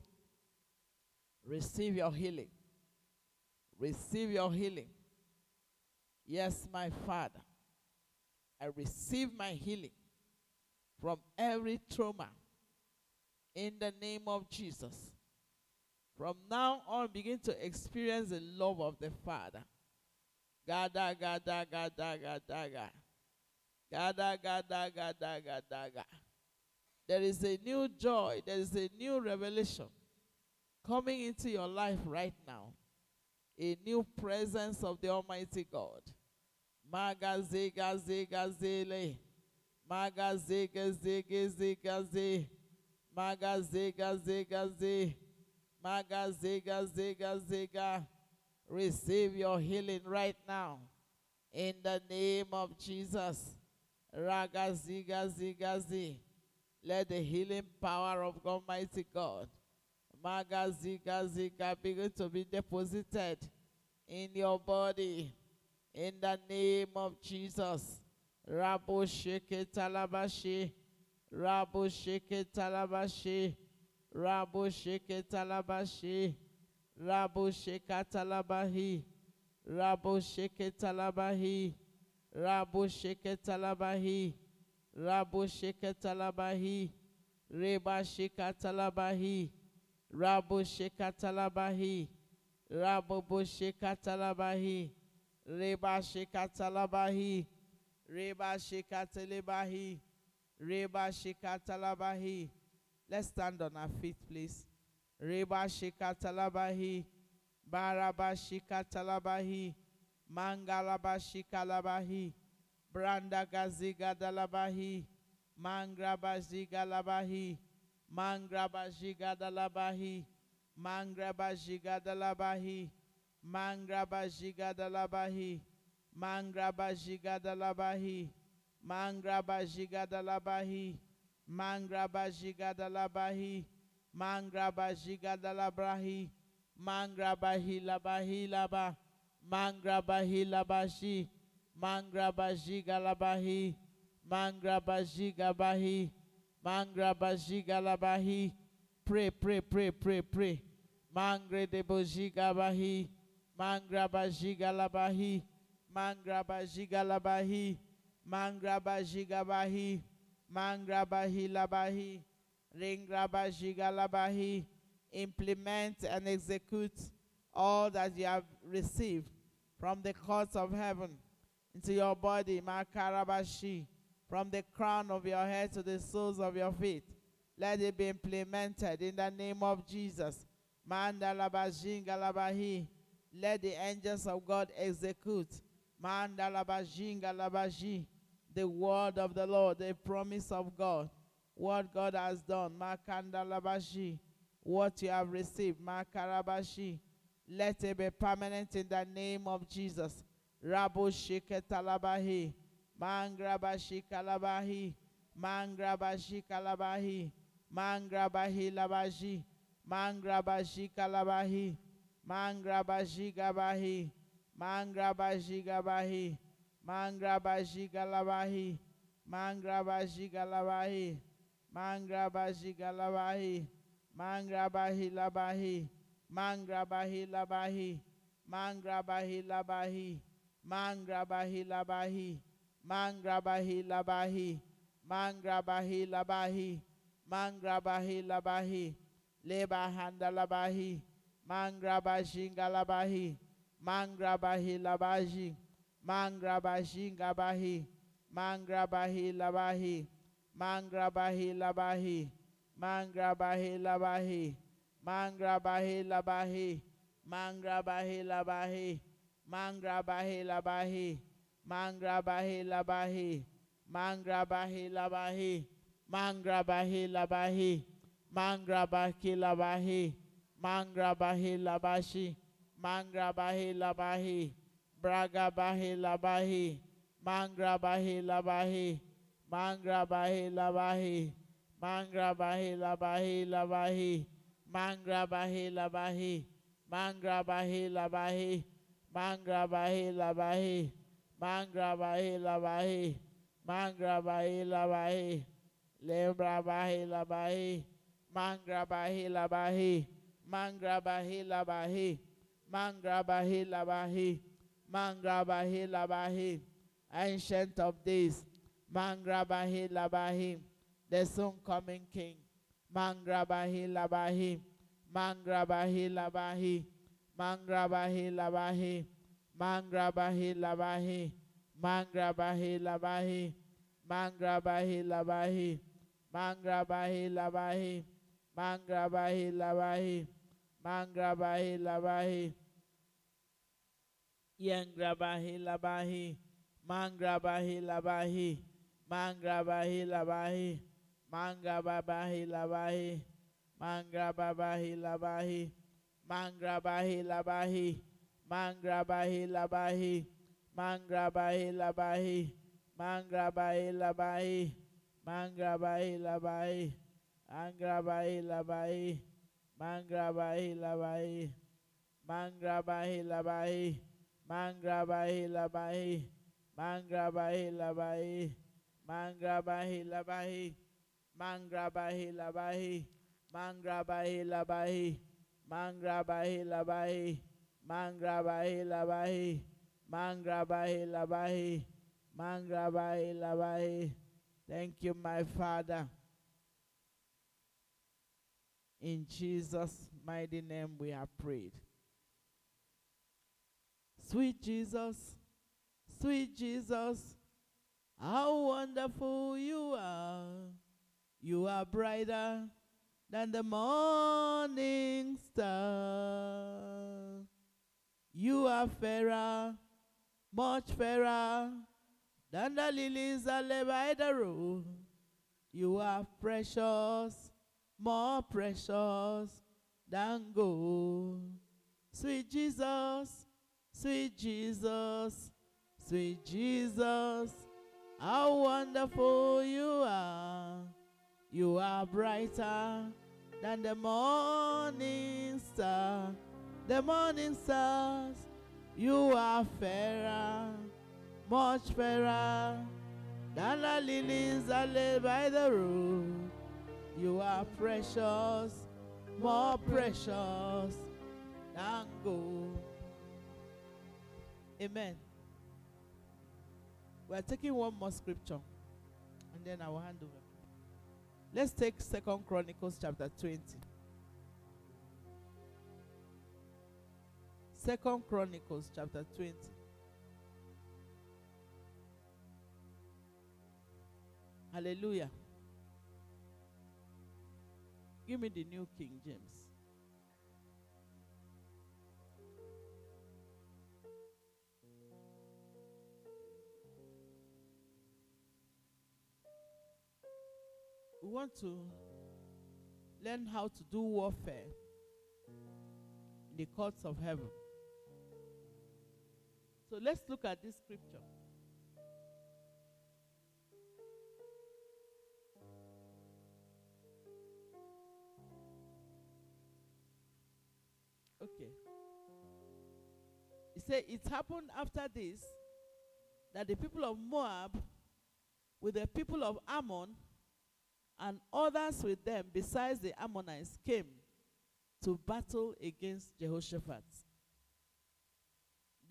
Receive your healing. Receive your healing. Yes, my Father. I receive my healing from every trauma in the name of Jesus. From now on, begin to experience the love of the Father. Gada, gada, gada, gada, gada. Gada, gada, gada, gada, gada. There is a new joy, there is a new revelation coming into your life right now. A new presence of the Almighty God. Maga zega zega zele. Maga zega zega zega ze. Maga zega zega ze. Maga zega zega zega. Receive your healing right now. In the name of Jesus. Raga ziga ziga zi. Let the healing power of Almighty God. Maga ziga begin to be deposited in your body. In the name of Jesus. Rabo sheke talabashi. Rabo sheke talabashi. Rabo sheke talabashi. Rabo sheka talabahi. Rabo sheke talabahi. Rabo sheke talabahi. Rabo sheke talabahi. Reba sheka talabahi. Rabo sheka talabahi. Rabo sheka talabahi. Reba sheka talabahi. Reba sheka telebahi. Reba sheka talabahi. Let's stand on our feet, please. Reba shika talabahi, baraba shika talabahi, mangalaba shika labahi, branda gaziga dalabahi, mangraba ziga labahi, mangraba ziga dalabahi, mangraba ziga dalabahi, mangraba ziga dalabahi, mangraba ziga dalabahi, mangraba ziga dalabahi, mangraba ziga dalabahi, Mangraba jigadalabrahi. Mangraba hilabahi laba. Mangraba hilabashi. Mangraba jigalabahi. Mangraba jigabahi. Mangraba jigalabahi. Pray, pray, pray, pray, pray. Mangre de bojigabahi. Mangraba jigalabahi. Mangraba jigalabahi. Mangraba jigabahi. Mangraba hilabahi. Ringrabashigalabahi, implement and execute all that you have received from the courts of heaven into your body, Makarabashi, from the crown of your head to the soles of your feet. Let it be implemented in the name of Jesus. Mandalabajingalabahi. Let the angels of God execute. Mandalabajingalabaji. The word of the Lord, the promise of God. What God has done. Makandalabashi. What you have received. Makarabashi. Let it be permanent in the name of Jesus. Rabu Shiketalabahi. Mangrabashi Kalabahi. Mangrabashi Kalabahi. Mangrabahi Labaji. Mangrabashi Kalabahi. Mangrabashi Gabahi. Mangrabashi Gabahi. Mangrabashi Galabahi. Mangrabashi Galabahi. Mangrabashi Galabahi. Mangrabahi Labahi. Mangrabahi Labahi. Mangrabahi Labahi. Mangrabahi Labahi. Mangrabahi Labahi. Mangrabahi Labahi. Mangrabahi Labahi. Lebahanda Labahi. Mangrabashinga Labahi. Mangrabahi Labahi. Mangrabashinga Bahi. Mangrabahi Labahi. Mangrabahi Labahi. Mangrabahi Labahi. Mangrabahi Labahi. Mangrabahi Labahi. Mangrabahi Labahi. Mangrabahi Labahi. Mangrabahi Labahi. Mangrabahi Labahi. Mangrabahi Labahi. Mangrabahi Labashi. Mangrabahi Labahi. Bragabahi Labahi. Mangrabahi Labahi. Mangrabahi Labahi. Mangrabahi Labahi Labahi. Mangrabahi Labahi. Mangrabahi Labahi. Mangrabahi Labahi. Mangrabahi Labahi. Mangrabahi Labahi. Lembrabahi Labahi. Mangrabahi Labahi. Mangrabahi Labahi. Mangrabahi Labahi. Mangrabahi Labahi. Ancient of days. Mangrabahi Labahi. The soon coming King. Mangrabahi Labahi. Mangrabahi Labahi. Mangrabahi Labahi. Mangra bahi labahi. Mangra bahi labahi. Mangra bahi labahi. Mangra bahi labahi. Mangra bahi labahi. Mangra bahi labahi. Yangra bahi labahi. Mangra bahi labahi. Mangra bahi labahi. Mangra bahi labahi. Mangra bahi labahi. Mangra bahi lavahi, mangra bahi labahi. Mangrabahi Labahi. Mangrabahi Labahi. Mangrabahi Labahi. Mangrabahi Labahi. Mangrabahi Labahi. Mangrabahi Labahi. Mangrabahi Labahi. Mangrabahi Labahi. Mangrabahi Labahi. Mangrabahi Labahi. Mangrabahi Labahi. Mangrabahi Labahi. Mangrabahi Labahi. Mangrabahi Labahi. Mangrabahi Labahi. Mangrabahi Labahi. Thank you, my Father. In Jesus' mighty name we have prayed. Sweet Jesus, sweet Jesus, how wonderful you are. You are brighter than the morning star. You are fairer, much fairer than the lilies that lay by the road. You are precious, more precious than gold. Sweet Jesus, sweet Jesus, sweet Jesus, how wonderful you are. You are brighter than the morning star. The morning stars, you are fairer, much fairer than the lilies that lay by the road. You are precious, more precious than gold. Amen. We are taking one more scripture and then I will hand over. Let's take Second Chronicles chapter 20. Second Chronicles chapter 20. Hallelujah. Give me the New King James. We want to learn how to do warfare in the courts of heaven. So let's look at this scripture. Okay. He said, It happened after this that the people of Moab, with the people of Ammon, and others with them, besides the Ammonites, came to battle against Jehoshaphat.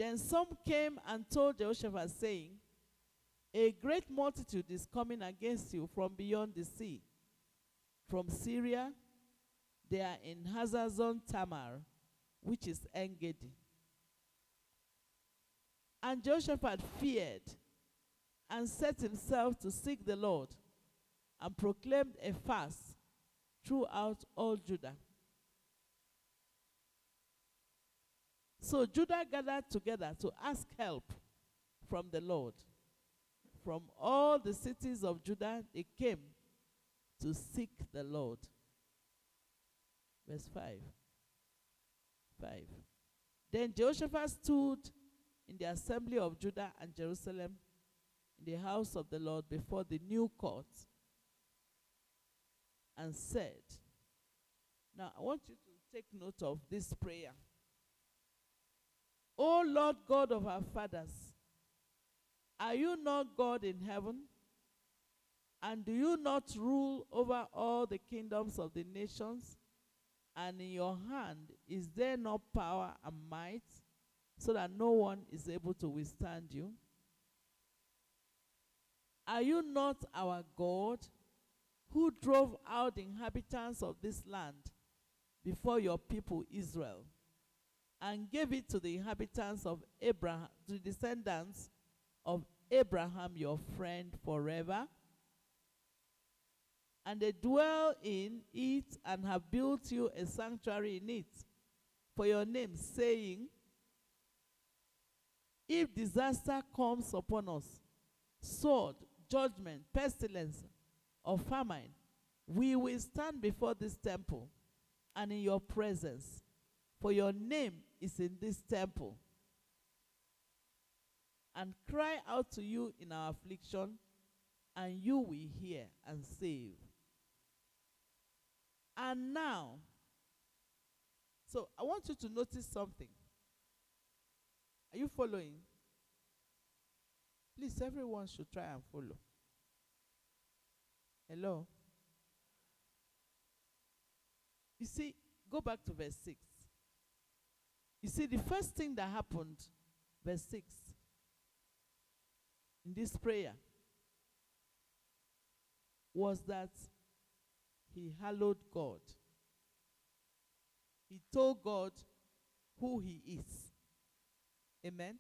Then some came and told Jehoshaphat, saying, A great multitude is coming against you from beyond the sea, from Syria. They are in Hazazon Tamar, which is Engedi. And Jehoshaphat feared and set himself to seek the Lord and proclaimed a fast throughout all Judah. So Judah gathered together to ask help from the Lord. From all the cities of Judah, they came to seek the Lord. Verse 5. 5. Then Jehoshaphat stood in the assembly of Judah and Jerusalem in the house of the Lord before the new court and said, Now I want you to take note of this prayer. O Lord God of our fathers, are you not God in heaven? And do you not rule over all the kingdoms of the nations? And in your hand is there no power and might, so that no one is able to withstand you? Are you not our God, who drove out the inhabitants of this land before your people Israel, and gave it to the inhabitants of Abraham, to the descendants of Abraham your friend forever? And they dwell in it and have built you a sanctuary in it for your name, saying, If disaster comes upon us, sword, judgment, pestilence, or famine, we will stand before this temple and in your presence, for your name is in this temple, and cry out to you in our affliction, and you will hear and save. And now, so I want you to notice something. Are you following? Please, everyone should try and follow. Hello? You see, go back to verse 6. You see, the first thing that happened, verse 6, in this prayer, was that he hallowed God. He told God who he is. Amen.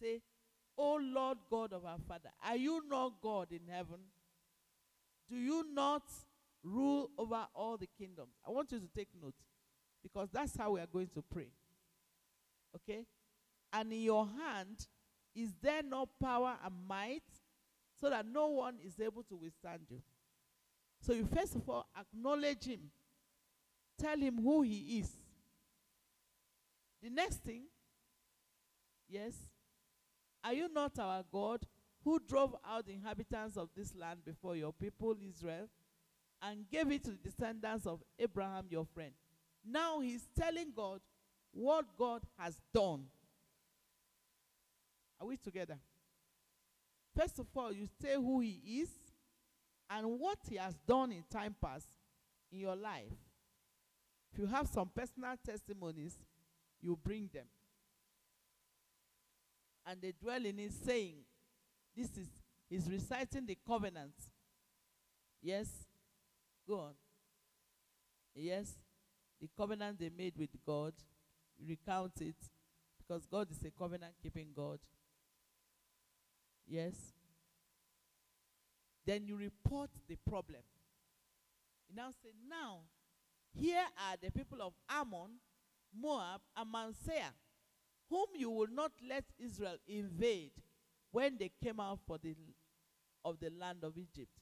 Say, O Lord God of our Father, are you not God in heaven? Do you not rule over all the kingdoms? I want you to take note because that's how we are going to pray. Okay? And in your hand, is there no power and might so that no one is able to withstand you? So you first of all acknowledge him, tell him who he is. The next thing, yes, are you not our God who drove out the inhabitants of this land before your people Israel and gave it to the descendants of Abraham your friend? Now he's telling God what God has done. Are we together? First of all, you say who he is and what he has done in time past in your life. If you have some personal testimonies, you bring them. And they dwell in saying, This is, he's reciting the covenant. Yes? Go on. Yes? The covenant they made with God, recount it because God is a covenant keeping God. Yes? Then you report the problem. You now say, Now, here are the people of Ammon, Moab, and Mount whom you will not let Israel invade when they came out for the, of the land of Egypt.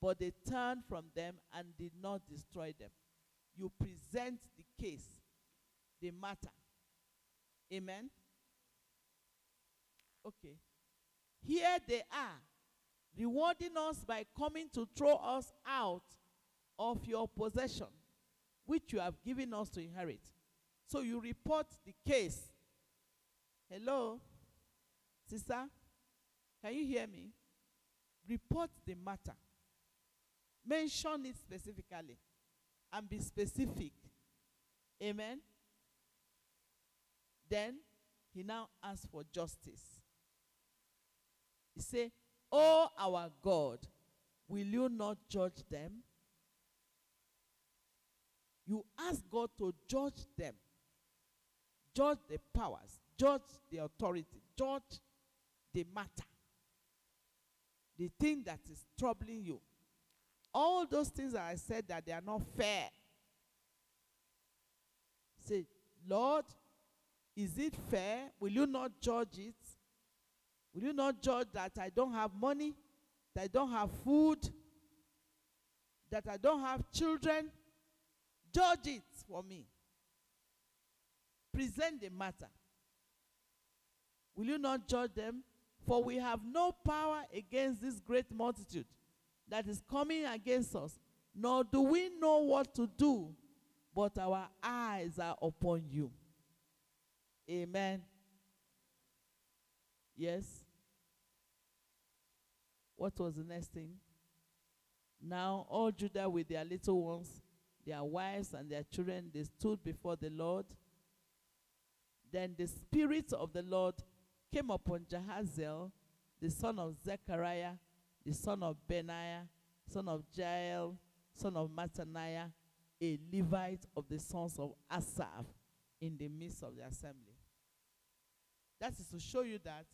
But they turned from them and did not destroy them. You present the case, the matter. Amen. Okay. Here they are, rewarding us by coming to throw us out of your possession, which you have given us to inherit. So you report the case. Hello? Sister? Can you hear me? Report the matter. Mention it specifically and be specific. Amen. Then he now asks for justice. He say, "Oh our God, will you not judge them?" You ask God to judge them. Judge the powers, judge the authority, judge the matter. The thing that is troubling you. All those things that I said that they are not fair. Say, Lord, is it fair? Will you not judge it? Will you not judge that I don't have money, that I don't have food, that I don't have children? Judge it for me. Present the matter. Will you not judge them? For we have no power against this great multitude that is coming against us, nor do we know what to do, but our eyes are upon you. Amen. Yes. What was the next thing? Now all Judah with their little ones, their wives and their children, they stood before the Lord. Then the Spirit of the Lord came upon Jahaziel, the son of Zechariah, the son of Benaiah, son of Jael, son of Mattaniah, a Levite of the sons of Asaph, in the midst of the assembly. That is to show you that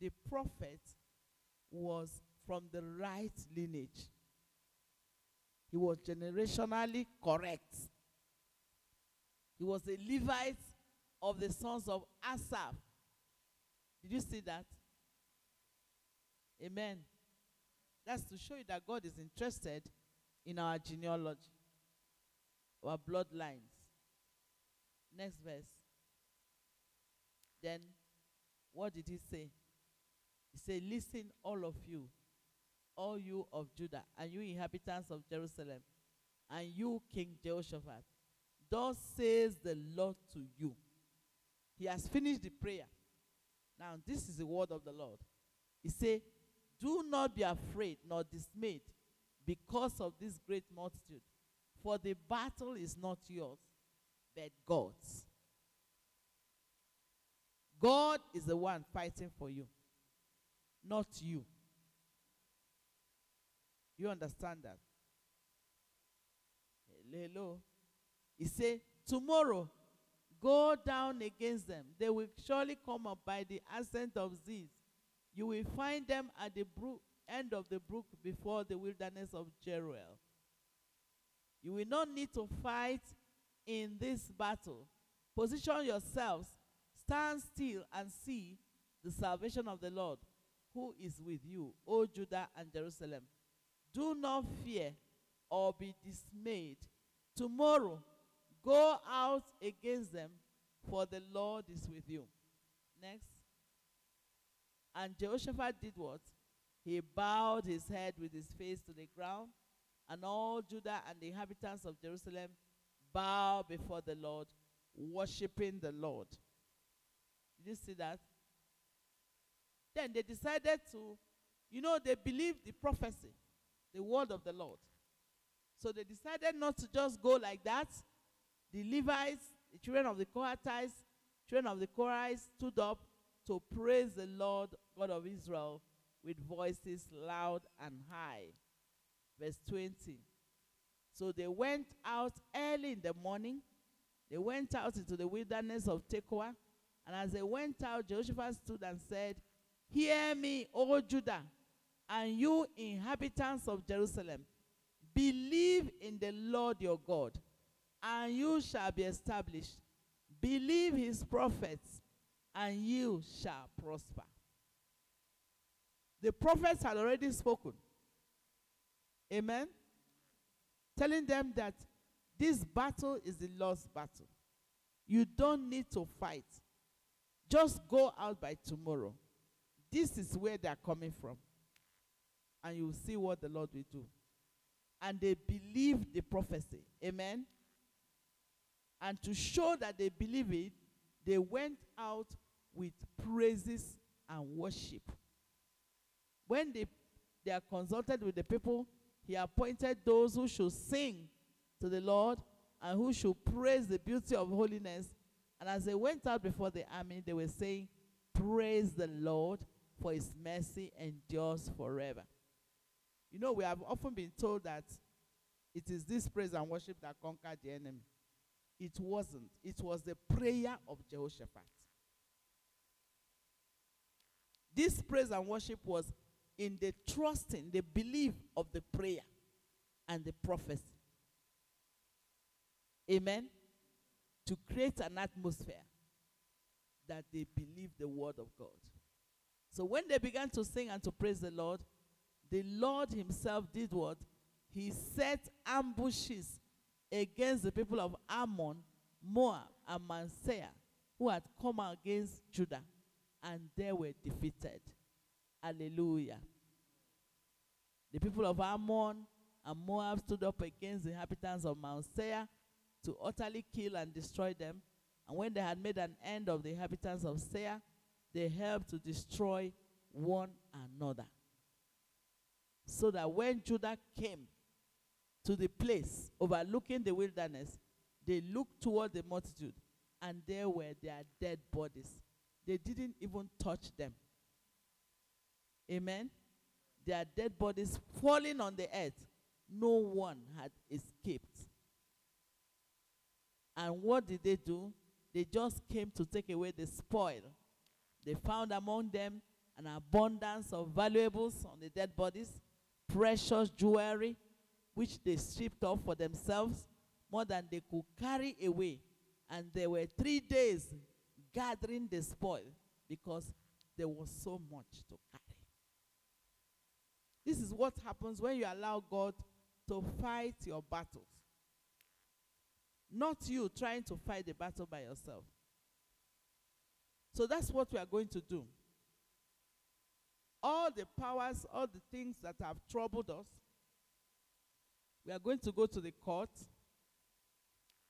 the prophet was from the right lineage. He was generationally correct. He was a Levite of the sons of Asaph. Did you see that? Amen. That's to show you that God is interested in our genealogy, our bloodlines. Next verse. Then, what did he say? He said, Listen, all of you, all you of Judah, and you inhabitants of Jerusalem, and you, King Jehoshaphat. Thus says the Lord to you. He has finished the prayer. Now, this is the word of the Lord. He said, Do not be afraid nor dismayed because of this great multitude, for the battle is not yours, but God's. God is the one fighting for you, not you. You understand that? Hello. He said, Tomorrow, go down against them. They will surely come up by the ascent of Ziz. You will find them at the brook, end of the brook before the wilderness of Jeruel. You will not need to fight in this battle. Position yourselves, stand still, and see the salvation of the Lord, who is with you, O Judah and Jerusalem. Do not fear or be dismayed. Tomorrow, go out against them, for the Lord is with you. Next. And Jehoshaphat did what? He bowed his head with his face to the ground, and all Judah and the inhabitants of Jerusalem bowed before the Lord, worshiping the Lord. You see that? Then they decided to, you know, they believed the prophecy, the word of the Lord. So they decided not to just go like that. The Levites, the children of the Kohathites, children of the Korahites stood up to praise the Lord God of Israel with voices loud and high. Verse 20. So they went out early in the morning. They went out into the wilderness of Tekoa. And as they went out, Jehoshaphat stood and said, Hear me, O Judah, and you inhabitants of Jerusalem, believe in the Lord your God, and you shall be established. Believe his prophets, and you shall prosper. The prophets had already spoken. Amen. Telling them that this battle is the Lord's battle. You don't need to fight. Just go out by tomorrow. This is where they are coming from. And you will see what the Lord will do. And they believe the prophecy. Amen. And to show that they believe it, they went out with praises and worship. When they, they are consulted with the people, he appointed those who should sing to the Lord and who should praise the beauty of holiness. And as they went out before the army, they were saying, Praise the Lord, for his mercy endures forever. You know, we have often been told that it is this praise and worship that conquered the enemy. It wasn't. It was the prayer of Jehoshaphat. This praise and worship was in the trusting, the belief of the prayer and the prophecy. Amen. To create an atmosphere that they believe the word of God. So when they began to sing and to praise the Lord, the Lord Himself did what? He set ambushes against the people of Ammon, Moab, and Mount Seir, who had come against Judah, and they were defeated. Hallelujah. The people of Ammon and Moab stood up against the inhabitants of Mount Seir to utterly kill and destroy them. And when they had made an end of the inhabitants of Seir, they helped to destroy one another. So that when Judah came to the place overlooking the wilderness, they looked toward the multitude, and there were their dead bodies. They didn't even touch them. Amen. Their dead bodies falling on the earth. No one had escaped. And what did they do? They just came to take away the spoil. They found among them an abundance of valuables on the dead bodies, precious jewelry, which they stripped off for themselves, more than they could carry away. And they were three days gathering the spoil because there was so much to carry. This is what happens when you allow God to fight your battles. Not you trying to fight the battle by yourself. So that's what we are going to do. All the powers, all the things that have troubled us, we are going to go to the court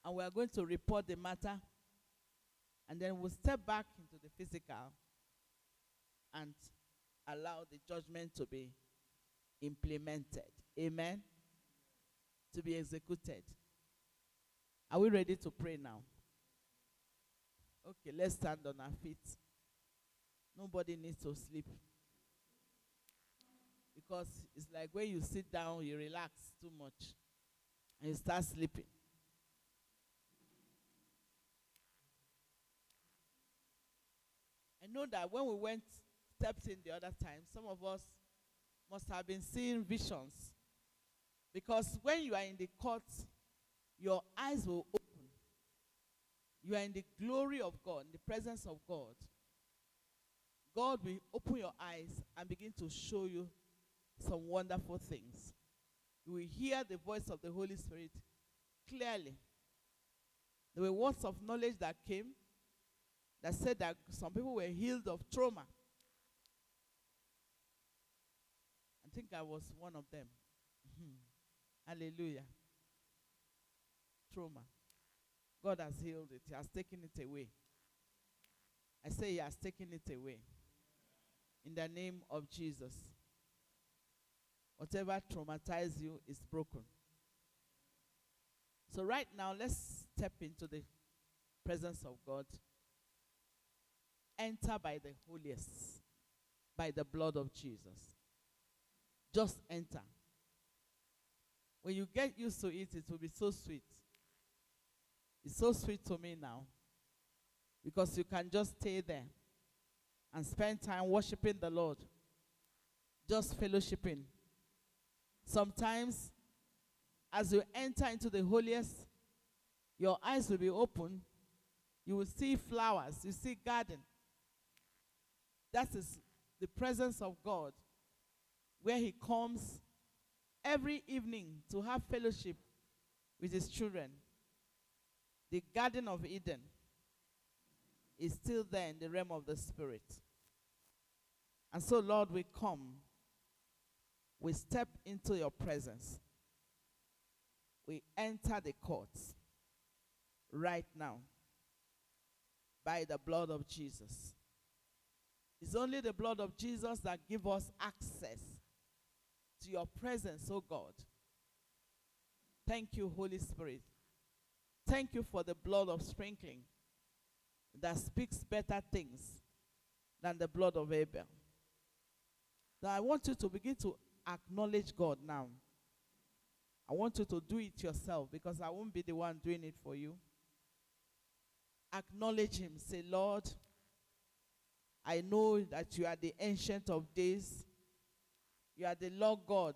and we are going to report the matter. And then we'll step back into the physical and allow the judgment to be implemented. Amen. To be executed. Are we ready to pray now? Okay, let's stand on our feet. Nobody needs to sleep. Because it's like when you sit down, you relax too much and you start sleeping. I know that when we went, stepped in the other time, some of us must have been seeing visions. Because when you are in the court, your eyes will open. You are in the glory of God, in the presence of God. God will open your eyes and begin to show you some wonderful things. You will hear the voice of the Holy Spirit clearly. There were words of knowledge that came that said that some people were healed of trauma. I think I was one of them. Hallelujah. Trauma. God has healed it. He has taken it away. I say He has taken it away. In the name of Jesus. Whatever traumatized you is broken. So, right now, let's step into the presence of God. Enter by the holiest, by the blood of Jesus. Just enter. When you get used to it, it will be so sweet. It's so sweet to me now because you can just stay there and spend time worshiping the Lord. just fellowshipping. Sometimes, as you enter into the holiest, your eyes will be open. You will see flowers, you see garden. That is the presence of God, where He comes every evening to have fellowship with His children. The Garden of Eden is still there in the realm of the Spirit. And so, Lord, we come, we step into your presence, we enter the courts right now by the blood of Jesus. It's only the blood of Jesus that gives us access to your presence, oh God. Thank you, Holy Spirit. Thank you for the blood of sprinkling that speaks better things than the blood of Abel. Now, I want you to begin to acknowledge God now. I want you to do it yourself because I won't be the one doing it for you. Acknowledge Him. Say, Lord, I know that you are the ancient of days. You are the Lord God.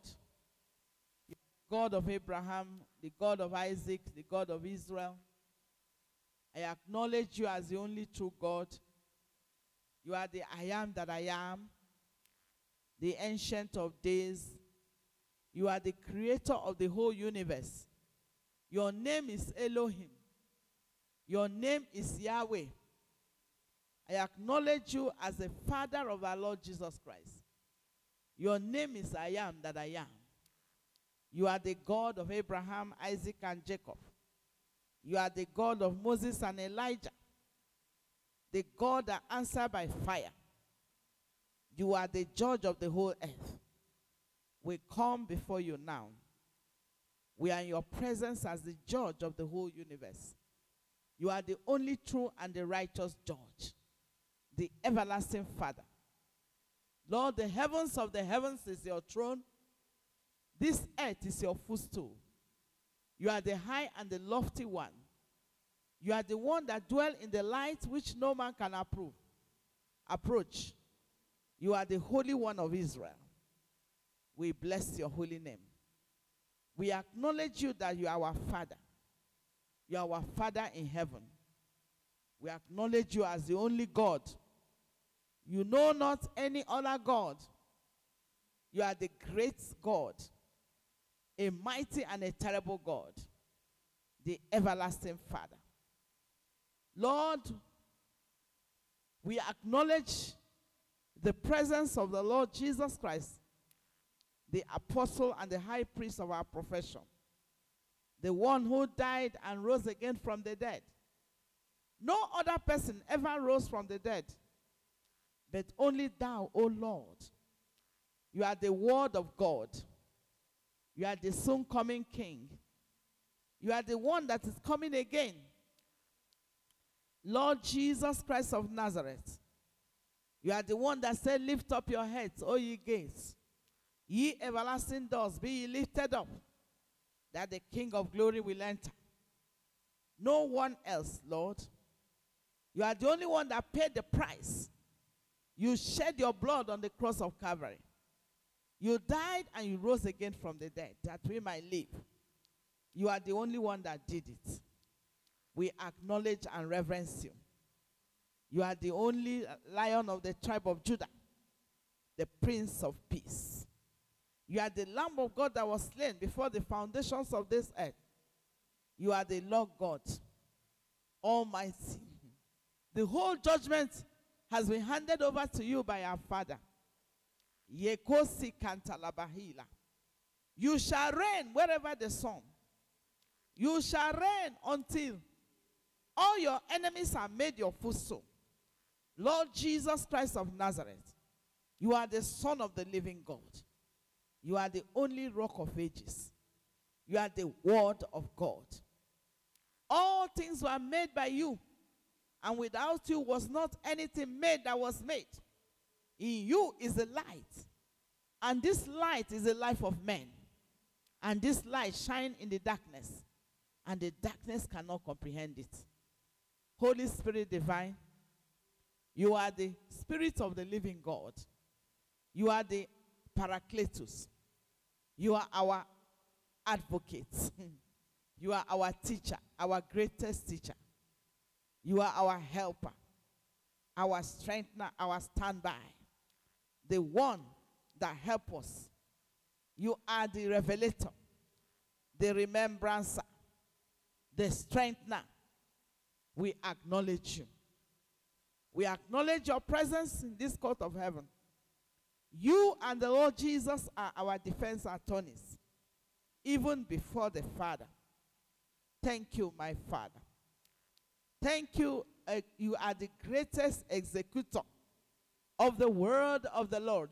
God of Abraham, the God of Isaac, the God of Israel. I acknowledge you as the only true God. You are the I am that I am, the ancient of days. You are the creator of the whole universe. Your name is Elohim. Your name is Yahweh. I acknowledge you as the Father of our Lord Jesus Christ. Your name is I am that I am. You are the God of Abraham, Isaac, and Jacob. You are the God of Moses and Elijah, the God that answered by fire. You are the judge of the whole earth. We come before you now. We are in your presence as the judge of the whole universe. You are the only true and the righteous judge, the everlasting Father. Lord, the heavens of the heavens is your throne. This earth is your footstool. You are the high and the lofty one. You are the one that dwell in the light which no man can approve, approach. You are the Holy One of Israel. We bless your holy name. We acknowledge you that you are our Father. You are our Father in heaven. We acknowledge you as the only God. You know not any other God. You are the great God, a mighty and a terrible God, the everlasting Father. Lord, we acknowledge the presence of the Lord Jesus Christ, the apostle and the high priest of our profession, the one who died and rose again from the dead. No other person ever rose from the dead, but only thou, O Lord. You are the word of God. You are the soon coming king. You are the one that is coming again. Lord Jesus Christ of Nazareth. You are the one that said, Lift up your heads, O ye gates. Ye everlasting doors, be ye lifted up, that the King of glory will enter. No one else, Lord. You are the only one that paid the price. You shed your blood on the cross of Calvary. You died and you rose again from the dead that we might live. You are the only one that did it. We acknowledge and reverence you. You are the only uh, lion of the tribe of Judah, the Prince of Peace. You are the Lamb of God that was slain before the foundations of this earth. You are the Lord God, Almighty. The whole judgment has been handed over to you by our Father. Yekosi kantalabahila. You shall reign wherever the sun. You shall reign until all your enemies are made your footstool. Lord Jesus Christ of Nazareth, you are the Son of the living God. You are the only rock of ages. You are the Word of God. All things were made by you, and without you was not anything made that was made. In you is the light, and this light is the life of men. And this light shine in the darkness, and the darkness cannot comprehend it. Holy Spirit divine, you are the Spirit of the living God. You are the Paracletus. You are our advocate. you are our teacher, our greatest teacher. You are our helper, our strengthener, our standby, the one that help us. You are the revelator, the remembrancer, the strengthener. We acknowledge you. We acknowledge your presence in this court of heaven. You and the Lord Jesus are our defense attorneys, even before the Father. Thank you, my Father. Thank you. Uh, you are the greatest executor of the word of the Lord.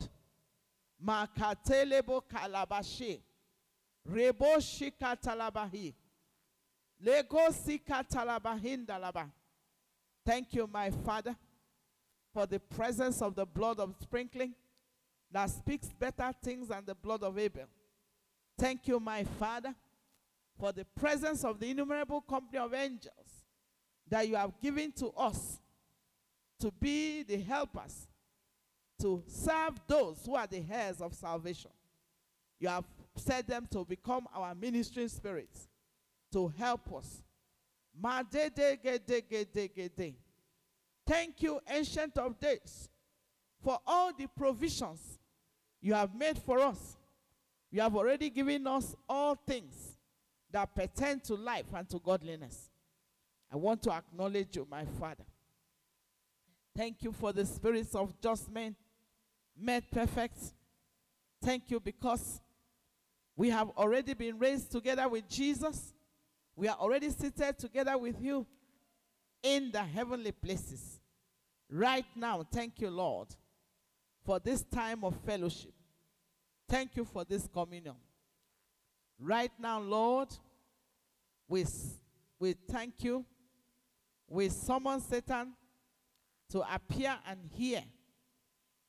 Makatelebo kalabashi. Rebo shikatalabahi. Lego sikatalabahin Thank you, my Father, for the presence of the blood of sprinkling that speaks better things than the blood of Abel. Thank you, my Father, for the presence of the innumerable company of angels that you have given to us to be the helpers to serve those who are the heirs of salvation. You have set them to become our ministering spirits to help us. Thank you, Ancient of Days, for all the provisions you have made for us. You have already given us all things that pertain to life and to godliness. I want to acknowledge you, my Father. Thank you for the spirits of just men made perfect. Thank you because we have already been raised together with Jesus. We are already seated together with you in the heavenly places. Right now, thank you, Lord, for this time of fellowship. Thank you for this communion. Right now, Lord, we, we thank you. We summon Satan to appear and hear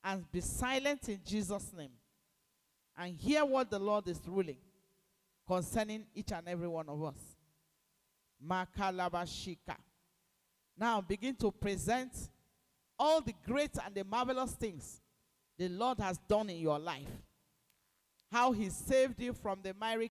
and be silent in Jesus' name and hear what the Lord is ruling concerning each and every one of us. Makalabashika. Now begin to present all the great and the marvelous things the Lord has done in your life. How he saved you from the miry